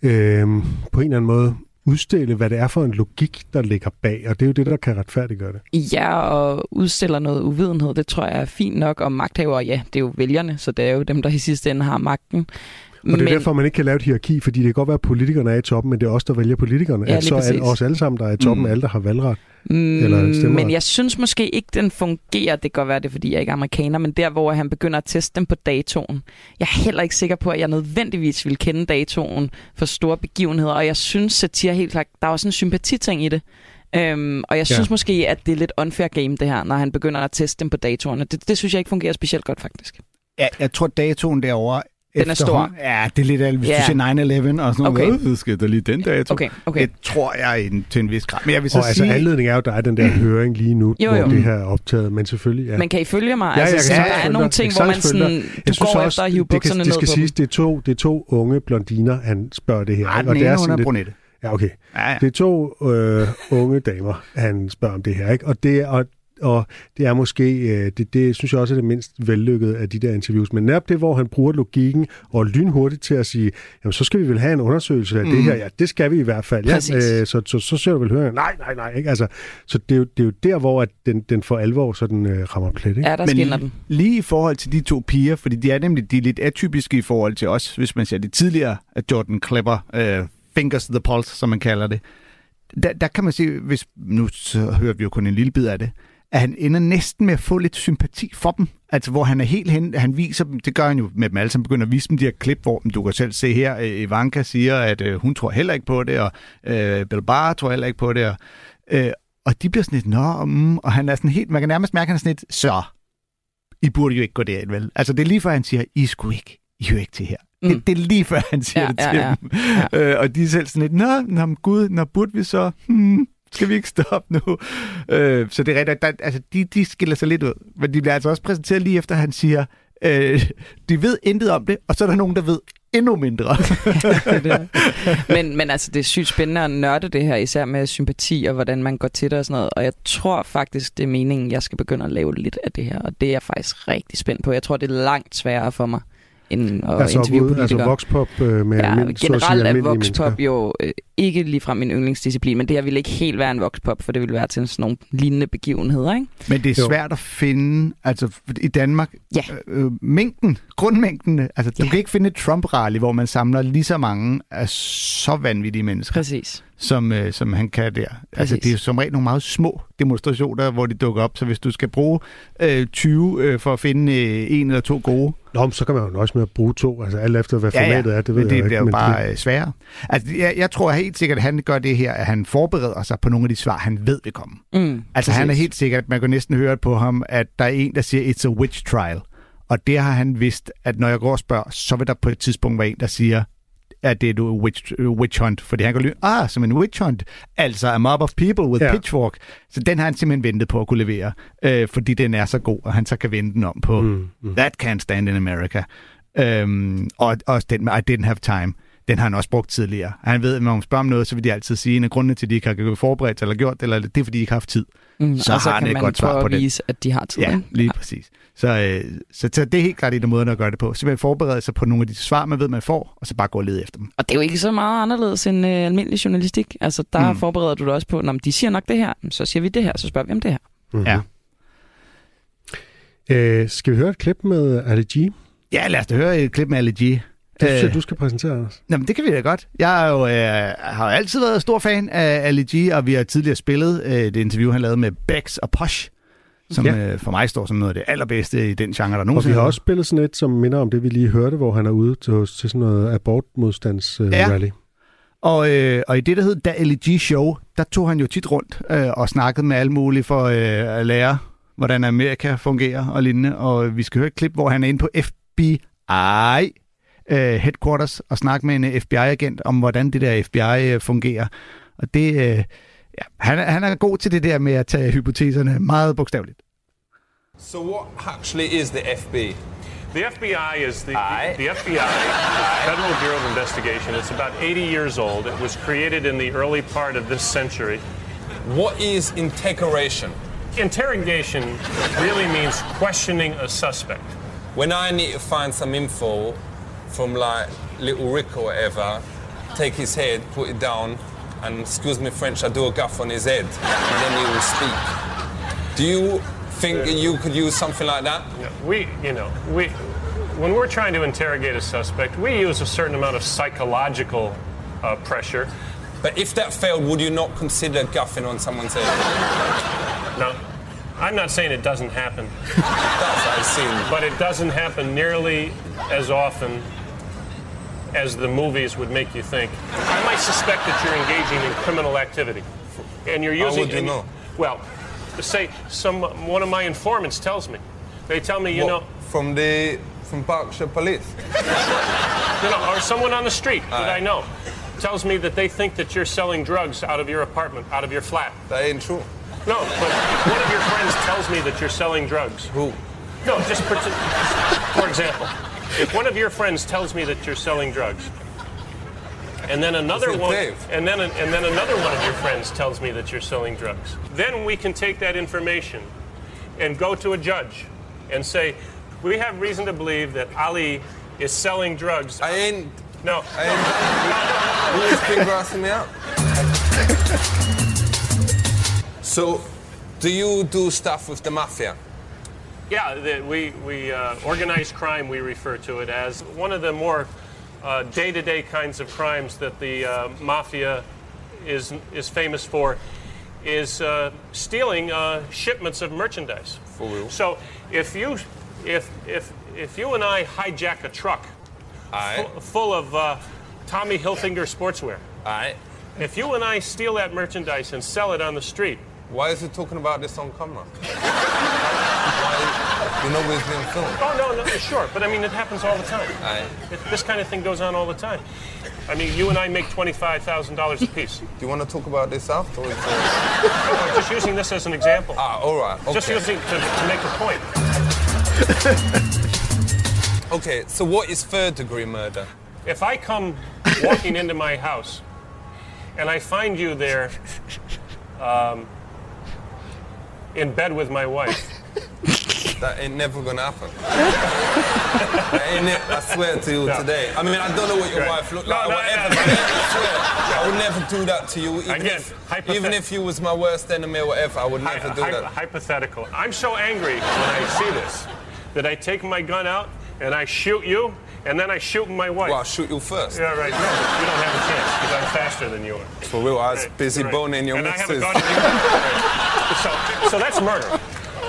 øh, på en eller anden måde udstille, hvad det er for en logik, der ligger bag, og det er jo det, der kan retfærdiggøre det. Ja, og udstiller noget uvidenhed, det tror jeg er fint nok. Og magthaver, ja, det er jo vælgerne, så det er jo dem, der i sidste ende har magten. Og det er men... derfor, man ikke kan lave et hierarki, fordi det kan godt være, at politikerne er i toppen, men det er os, der vælger politikerne. Ja, så er os alle sammen, der er i toppen, Mm. mm. alle, der har valgret. Mm, Eller stemmeret. men jeg synes måske ikke, den fungerer. Det kan godt være, det er, fordi jeg ikke er amerikaner, men der, hvor han begynder at teste dem på datoen. Jeg er heller ikke sikker på, at jeg nødvendigvis vil kende datoen for store begivenheder, og jeg synes, satire helt klart, der er også en sympatiting i det. Øhm, og jeg synes Ja. måske, at det er lidt unfair game, det her, når han begynder at teste dem på datoerne. Det, det synes jeg ikke fungerer specielt godt, faktisk. Ja, jeg tror, datoen derovre... Den er stor. Ja, det er lidt af, hvis Ja. du siger 9-11 og sådan Okay. noget. Okay. Skal der lige den dato? Okay, okay. Det tror jeg en, til en vis grad. Men jeg vil så Og altså, sige... anledningen er jo, at der er den der høring lige nu, Jo, hvor jo. det her er optaget, men selvfølgelig... Ja. Men kan I følge mig? Ja, altså, jeg så kan der sagtens er nogle ting, hvor man sådan, du går også, efter at hive det bukserne Det ned skal på siges, det er, to, det er to unge blondiner, han spørger det her. Ej, ikke? den ene, det hun er brunette. Ja, okay. Ja, ja. Det er to øh, unge damer, han spørger om det her. Ikke? Og, det, er- og, og det er måske, øh, det, det synes jeg også er det mindst vellykkede af de der interviews. Men netop det, hvor han bruger logikken og lynhurtigt til at sige, jamen så skal vi vel have en undersøgelse af mm. det Mhm. her. Ja, det skal vi i hvert fald. Ja, øh, så, så, så ser du vel høre, nej, nej, nej. Ikke? Altså, så det er, jo, det er jo der, hvor at den, den for alvor sådan, øh, rammer plet. Ikke? Ja, der Men den. lige i forhold til de to piger, fordi de er nemlig de er lidt atypiske i forhold til os, hvis man ser det tidligere af Jordan Klepper, uh, Fingers to the Pulse, som man kalder det. Der, der kan man se, hvis nu så hører vi jo kun en lille bid af det, at han ender næsten med at få lidt sympati for dem. Altså, hvor han er helt hen, han viser dem, det gør han jo med dem alle, han begynder at vise dem de her klip, hvor du kan selv se her, øh, Ivanka siger, at øh, hun tror heller ikke på det, og øh, Bill Barr tror heller ikke på det, og, øh, og de bliver sådan lidt, nå, mm, og han er sådan helt, man kan nærmest mærke, at han er sådan lidt, så, I burde jo ikke gå derind, vel? Altså, det er lige før, han siger, I skulle ikke, I hører ikke til her. Mm. Det, det er lige før, han siger Ja, det ja, til ja. dem. Øh, og de er selv sådan lidt, nå, nå gud, nå, burde vi så, hmm, skal vi ikke stoppe nu? Øh, så det er rigtigt, der, altså, de, de skiller sig lidt ud. Men de bliver altså også præsenteret lige efter, han siger, øh, de ved intet om det, og så er der nogen, der ved endnu mindre. men, men altså, det er sygt spændende at nørde det her, især med sympati og hvordan man går til det og sådan noget. Og jeg tror faktisk, det er meningen, jeg skal begynde at lave lidt af det her. Og det er jeg faktisk rigtig spændt på. Jeg tror, det er langt sværere for mig, end at altså, interviewe ud- politikere. altså voxpop øh, med Ja, almindelig- så at sige generelt er almindelige voxpop mennesker. jo øh, ikke ligefrem min yndlingsdisciplin, men det her ville ikke helt være en voxpop, for det ville være til sådan nogle lignende begivenheder, ikke? Men det er Jo. svært at finde, altså i Danmark, ja. øh, mængden, grundmængden, altså du kan ikke finde et Trump-rally, hvor man samler lige så mange af så vanvittige mennesker. Præcis. Som, øh, som han kan der. Altså Præcis. det er som regel nogle meget små demonstrationer, hvor de dukker op, så hvis du skal bruge øh, 20 øh, for at finde øh, en eller to gode, Nå, men så kan man jo nøjes med at bruge to, altså alt efter, hvad formatet er, det ved men det jeg bliver ikke. jo bare det- øh, sværere. Altså, jeg, jeg tror helt sikkert, at han gør det her, at han forbereder sig på nogle af de svar, han ved vil komme. Mm, altså, han er præcis. helt sikkert, at man kan næsten høre på ham, at der er en, der siger, it's a witch trial. Og det har han vidst, at når jeg går og spørger, så vil der på et tidspunkt være en, der siger, at det er et witch, witch hunt, fordi han kan lyde, ah, som en witch hunt, altså a mob of people with ja. pitchfork. Så den har han simpelthen ventet på at kunne levere, øh, fordi den er så god, og han så kan vende den om på Mm, mm. That Can't Stand in America. Øhm, og også den med I Didn't Have Time, den har han også brugt tidligere. Han ved, at når man spørger om noget, så vil de altid sige, at en af grundene til, at de ikke har forberedt sig eller gjort det, eller det er, fordi de ikke har haft tid. Mm, så og så har han kan et man godt svar på det. vise, at de har tid. Ja, lige ja. præcis. Så, øh, så, så det er helt klart en af måderne at gøre det på. Simpelthen forberede sig på nogle af de svar, man ved, man får, og så bare gå og lede efter dem. Og det er jo ikke så meget anderledes end øh, almindelig journalistik. Altså, der Mm. mm. forbereder du dig også på, når de siger nok det her, så siger vi det her, så spørger vi om det her. Mm-hmm. Ja. Øh, skal vi høre et klip med Ali G? Ja, lad os da høre et klip med Ali G. Det synes jeg, Øh, du skal præsentere os. Jamen, det kan vi da godt. Jeg er jo, øh, har jo altid været stor fan af Ali G, og vi har tidligere spillet øh, det interview, han lavede med Bex og Posh, som Ja. øh, for mig står som noget af det allerbedste i den genre, der Og nogensinde vi har også spillet sådan et, som minder om det, vi lige hørte, hvor han er ude til, til sådan noget abortmodstands uh, Ja. rally. Og, øh, og i det, der hed Da LG Show, der tog han jo tit rundt øh, og snakkede med alle mulige for øh, at lære, hvordan Amerika fungerer og lignende. Og vi skal høre et klip, hvor han er inde på FBI øh, headquarters og snakke med en FBI-agent om, hvordan det der FBI øh, fungerer. Og det, øh, ja, han, er- han er god til det der med at tage hypoteserne meget bogstaveligt. So what actually is the FBI? The FBI is the, the FBI, Federal Bureau of Investigation. It's about 80 years old. It was created in the early part of this century. What is interrogation? Interrogation really means questioning a suspect. When I need to find some info from like little Rick or whatever, take his head, put it down, and excuse me French, I do a gaff on his head, and then he will speak. Do you think you could use something like that? We, you know, we, when we're trying to interrogate a suspect, we use a certain amount of psychological uh, pressure. But if that failed, would you not consider guffing on someone's head? No, I'm not saying it doesn't happen. That's what I've seen. But it doesn't happen nearly as often as the movies would make you think. I might suspect that you're engaging in criminal activity, and you're using. How would you and know? Well, say some one of my informants tells me. They tell me, you What, know, from the from Berkshire Police. you know, or someone on the street that. I know tells me that they think that you're selling drugs out of your apartment, out of your flat. That ain't true. No, but one of your friends tells me that you're selling drugs. Who? No, just for, for example, if one of your friends tells me that you're selling drugs, and then another one, Dave? and then and then another one of your friends tells me that you're selling drugs, then we can take that information and go to a judge and say, we have reason to believe that Ali is selling drugs. I ain't. No. I ain't. You just been grassing me out. So, do you do stuff with the mafia? Yeah, the, we, we uh, organized crime, we refer to it as one of the more uh, day-to-day kinds of crimes that the uh, mafia is, is famous for is uh, stealing uh, shipments of merchandise. For real? So if you, if, if, if you and I hijack a truck fu- full of uh, Tommy Hilfiger sportswear, if you and I steal that merchandise and sell it on the street, Why is he talking about this on camera? Why? You know we're being filmed. Oh no, no, sure, but I mean it happens all the time. Aye. It, this kind of thing goes on all the time. I mean, you and I make twenty-five thousand dollars a piece. Do you want to talk about this afterwards? I'm just using this as an example. Ah, all right. Okay. Just using to, to make a point. Okay, so what is third degree murder? If I come walking into my house and I find you there um, in bed with my wife, That ain't never gonna happen. I swear to you No. today. I mean, I don't know what your Right. wife looked like, or no, whatever. no. but I swear, I would never do that to you. Even Again, if, even if you was my worst enemy or whatever, I would never do hy- that. hypothetical. I'm so angry when I see this that I take my gun out and I shoot you, and then I shoot my wife. Well, I'll shoot you first. Yeah, right. No, you don't have a chance because I'm faster than you are. For real, I was Right, busy right. boning your and I missus. Right. so, so that's murder.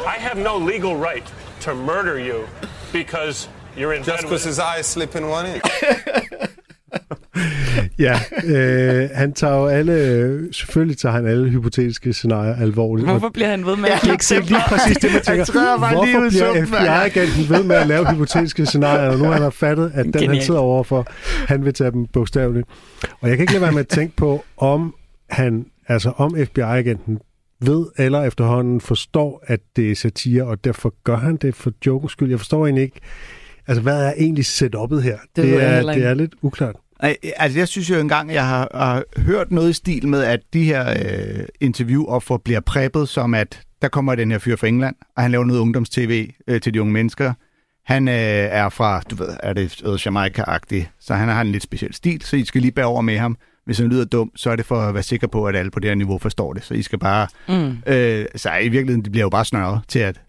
I have no legal right to murder you because you're in Just bed because his eyes slip in one in. Ja, øh, han tager jo alle, selvfølgelig tager han alle hypotetiske scenarier alvorligt. Hvorfor bliver han ved med at give det er eksempler? lige præcis det, man tænker. Hvorfor bliver? FBI-agenten ved med at lave hypotetiske scenarier, og nu har han fattet, at den, han Genialt. sidder overfor, han vil tage dem bogstaveligt. Og jeg kan ikke lade være med at tænke på, om han, altså om FBI-agenten ved eller efterhånden forstår, at det er satire, og derfor gør han det for jokens skyld. Jeg forstår egentlig ikke, altså hvad er egentlig setup'et her? Det jeg er, det er lidt uklart. Altså, jeg synes jo engang, jeg har, har hørt noget i stil med, at de her øh, interviewoffer bliver preppet som, at der kommer den her fyr fra England, og han laver noget ungdomstv øh, til de unge mennesker. Han øh, er fra, du ved, er det øh, Jamaica-agtigt, så han har en lidt speciel stil, så I skal lige bære over med ham. Hvis han lyder dum, så er det for at være sikker på, at alle på det her niveau forstår det. Så I skal bare... Mm. Øh, så i virkeligheden, det bliver jo bare snørret til at...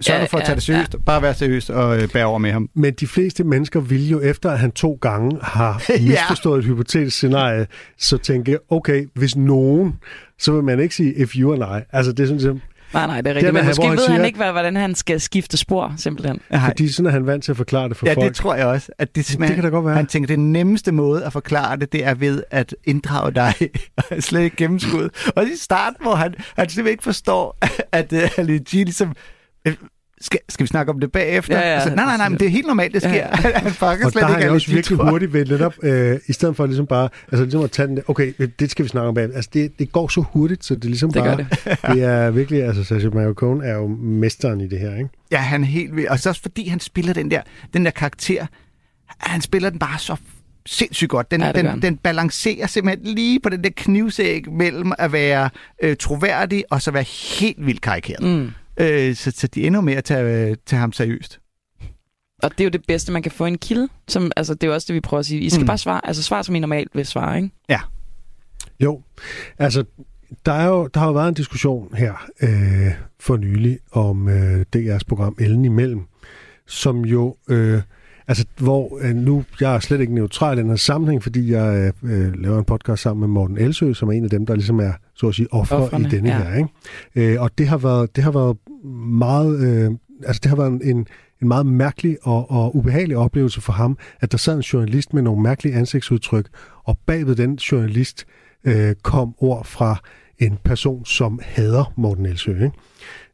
Sørg Ja, ja, for at ja, tage det seriøst. Bare være seriøs og øh, bære over med ham. Men de fleste mennesker vil jo, efter at han to gange har Ja. misforstået et hypotetisk scenarie, så tænke, okay, hvis nogen, så vil man ikke sige, if you and I. Altså, det er sådan, ligesom, Nej, nej, det er Det rigtigt. med, Men måske han ved han siger- ikke, hvad- hvordan han skal skifte spor, simpelthen. fordi sådan er han vant til at forklare det for ja, folk. det tror jeg også. At det, det kan da godt være. Han tænker, det nemmeste måde at forklare det, det er ved at inddrage dig og slet ikke gennemskud. Og i starten, hvor han, han simpelthen ikke forstår, at uh, Ali G ligesom... øh, Skal, skal vi snakke om det bagefter? Ja, ja. altså, nej, nej, nej, men det er helt normalt, det sker. Ja, Ja. Han fanger og slet der har ikke jeg Ali også virkelig tror jeg. hurtigt ved netop, øh, i stedet for ligesom bare, altså ligesom at tage den, okay, det skal vi snakke om bag. Altså det, det går så hurtigt, så det er ligesom Det gør bare, det. det er virkelig, altså Sacha Baron Cohen er jo mesteren i det her, ikke? Ja, han er helt vild. Og så også fordi han spiller den der, den der karakter, han spiller den bare så sindssygt godt. Den, Ja, den, han. den balancerer simpelthen lige på den der knivsæg mellem at være øh, troværdig og så være helt vildt karikeret. Mm. Øh, så, så de ender med at tage, øh, tage ham seriøst. Og det er jo det bedste, man kan få en kilde. Som, altså, det er jo også det, vi prøver at sige. I skal Mm. mm. bare svare, altså svare, som I normalt vil svare, ikke? Ja. Jo, altså der, er jo, der har jo været en diskussion her øh, for nylig om øh, DR's program Ellen imellem, som jo, øh, altså hvor øh, nu, jeg er slet ikke neutral i den her sammenhæng, fordi jeg øh, laver en podcast sammen med Morten Elsø, som er en af dem, der ligesom er, så at sige, ofre i Ofrene, denne ja. her. Ikke? Øh, og det har været, det har været meget, øh, altså det har været en, en meget mærkelig og, og ubehagelig oplevelse for ham, at der sad en journalist med nogle mærkelige ansigtsudtryk, og bagved den journalist øh, kom ord fra en person, som hader Morten Elsø. Ikke?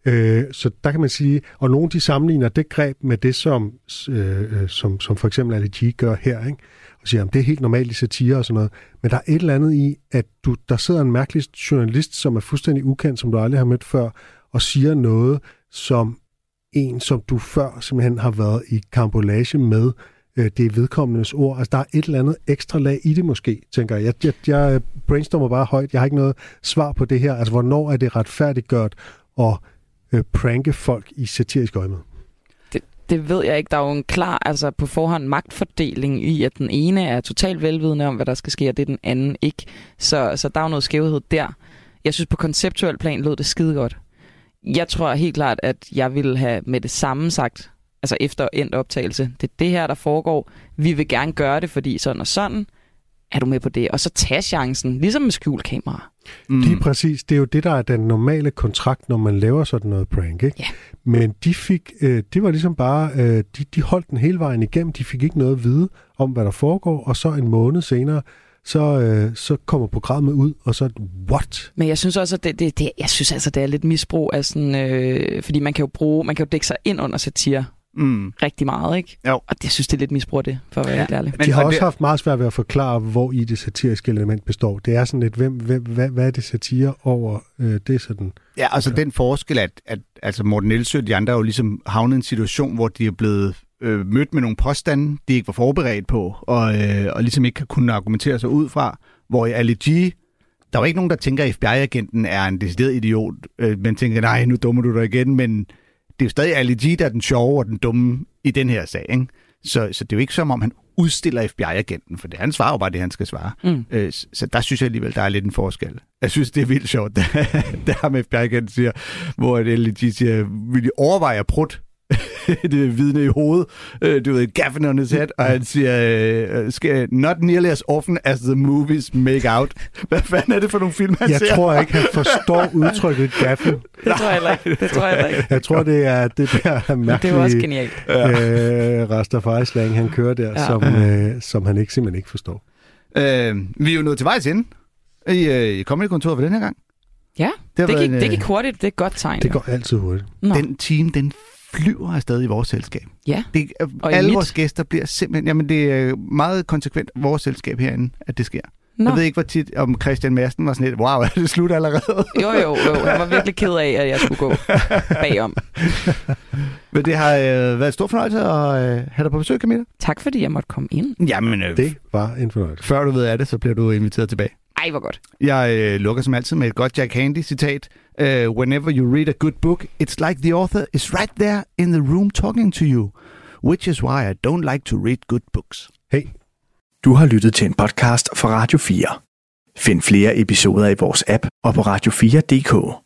Øh, så der kan man sige, og nogle de sammenligner det greb med det, som, øh, øh som, som for eksempel Ali G gør her, ikke? og siger, at det er helt normalt i satire og sådan noget. Men der er et eller andet i, at du, der sidder en mærkelig journalist, som er fuldstændig ukendt, som du aldrig har mødt før, og siger noget, som en, som du før simpelthen har været i kambolage med, øh, det er vedkommendes ord. Altså, der er et eller andet ekstra lag i det måske, tænker jeg. Jeg, jeg, jeg brainstormer bare højt. Jeg har ikke noget svar på det her. Altså, hvornår er det retfærdiggjort og øh, pranke folk i satirisk øje med? Det, det ved jeg ikke. Der er jo en klar, altså på forhånd, magtfordeling i, at den ene er totalt velvidende om, hvad der skal ske, og det er den anden ikke. Så, så der er jo noget skævhed der. Jeg synes, på konceptuel plan lød det skide godt. Jeg tror helt klart, at jeg ville have med det samme sagt, altså efter endt optagelse, det er det her, der foregår. Vi vil gerne gøre det, fordi sådan og sådan. Er du med på det? Og så tag chancen, ligesom med skjulkamera. Mm. Lige præcis. Det er jo det, der er den normale kontrakt, når man laver sådan noget prank. Ikke? Ja. Men de fik, øh, det var ligesom bare, øh, de, de holdt den hele vejen igennem. De fik ikke noget at vide om, hvad der foregår. Og så en måned senere, så, øh, så kommer programmet ud, og så, what? Men jeg synes også, at det, det, det, jeg synes altså, det er lidt misbrug af sådan, øh, fordi man kan jo bruge, man kan jo dække sig ind under satire Mm. rigtig meget, ikke? Jo. Og det, jeg synes, det er lidt misbrug det, for at være ja. helt ærlig. Men, de har også det... haft meget svært ved at forklare, hvor i det satiriske element består. Det er sådan lidt, hvem, hvem, hvad, hvad er det satire over? Øh, det sådan... Ja, altså den forskel, at, at altså Morten Elsø og de andre er jo ligesom havnet i en situation, hvor de er blevet øh, mødt med nogle påstande, de ikke var forberedt på, og, øh, og ligesom ikke har kunnet argumentere sig ud fra, hvor i Ali G, der er jo ikke nogen, der tænker, at FBI-agenten er en decideret idiot, øh, men tænker, nej, nu dummer du dig igen, men det er jo stadig Ali G, der er den sjove og den dumme i den her sag, ikke? Så, så det er jo ikke som om, han udstiller FBI-agenten, for det, han svarer jo bare det, han skal svare. Mm. Øh, så- der synes jeg alligevel, der er lidt en forskel. Jeg synes, det er vildt sjovt, det her med FBI-agenten siger, hvor LG siger, vil I overveje at prutte det vidne i hovedet, øh, du ved, gaffen on his head, og han siger, øh, skal, not nearly as often as the movies make out. Hvad fanden er det for nogle film, han Jeg ser? tror ikke, han forstår udtrykket gaffen. Det tror jeg heller ikke. Det tror jeg heller ikke. Jeg tror, det er det der mærkelige Det er også genialt. øh, Rastafari-slang, han kører der, Ja. som, øh, som han ikke simpelthen ikke forstår. Øh, vi er jo nået til vejs ende i, øh, i Comedy-kontoret for den her gang. Ja, Det det, gik, en, det øh, gik hurtigt. Det er et godt tegn. Det jo. går altid hurtigt. Nå. Den team, den flyver afsted i vores selskab. Ja, Det, øh, Og alle vores gæster bliver simpelthen... Jamen, det er meget konsekvent vores selskab herinde, at det sker. Nå. Jeg ved ikke, hvor tit om Christian Madsen var sådan lidt, wow, er det slut allerede? Jo, jo, jo. Han var virkelig ked af, at jeg skulle gå bagom. Men det har øh, været en stor fornøjelse at øh, have dig på besøg, Camilla. Tak fordi jeg måtte komme ind. Jamen, øh, Det var en fornøjelse. før du ved af det, så bliver du inviteret tilbage. Ej, hvor godt. Jeg øh, lukker som altid med et godt Jack Handy-citat. Uh, Whenever you read a good book, it's like the author is right there in the room talking to you. Which is why I don't like to read good books. Hey, Du har lyttet til en podcast fra Radio 4. Find flere episoder i vores app og på radio4.dk.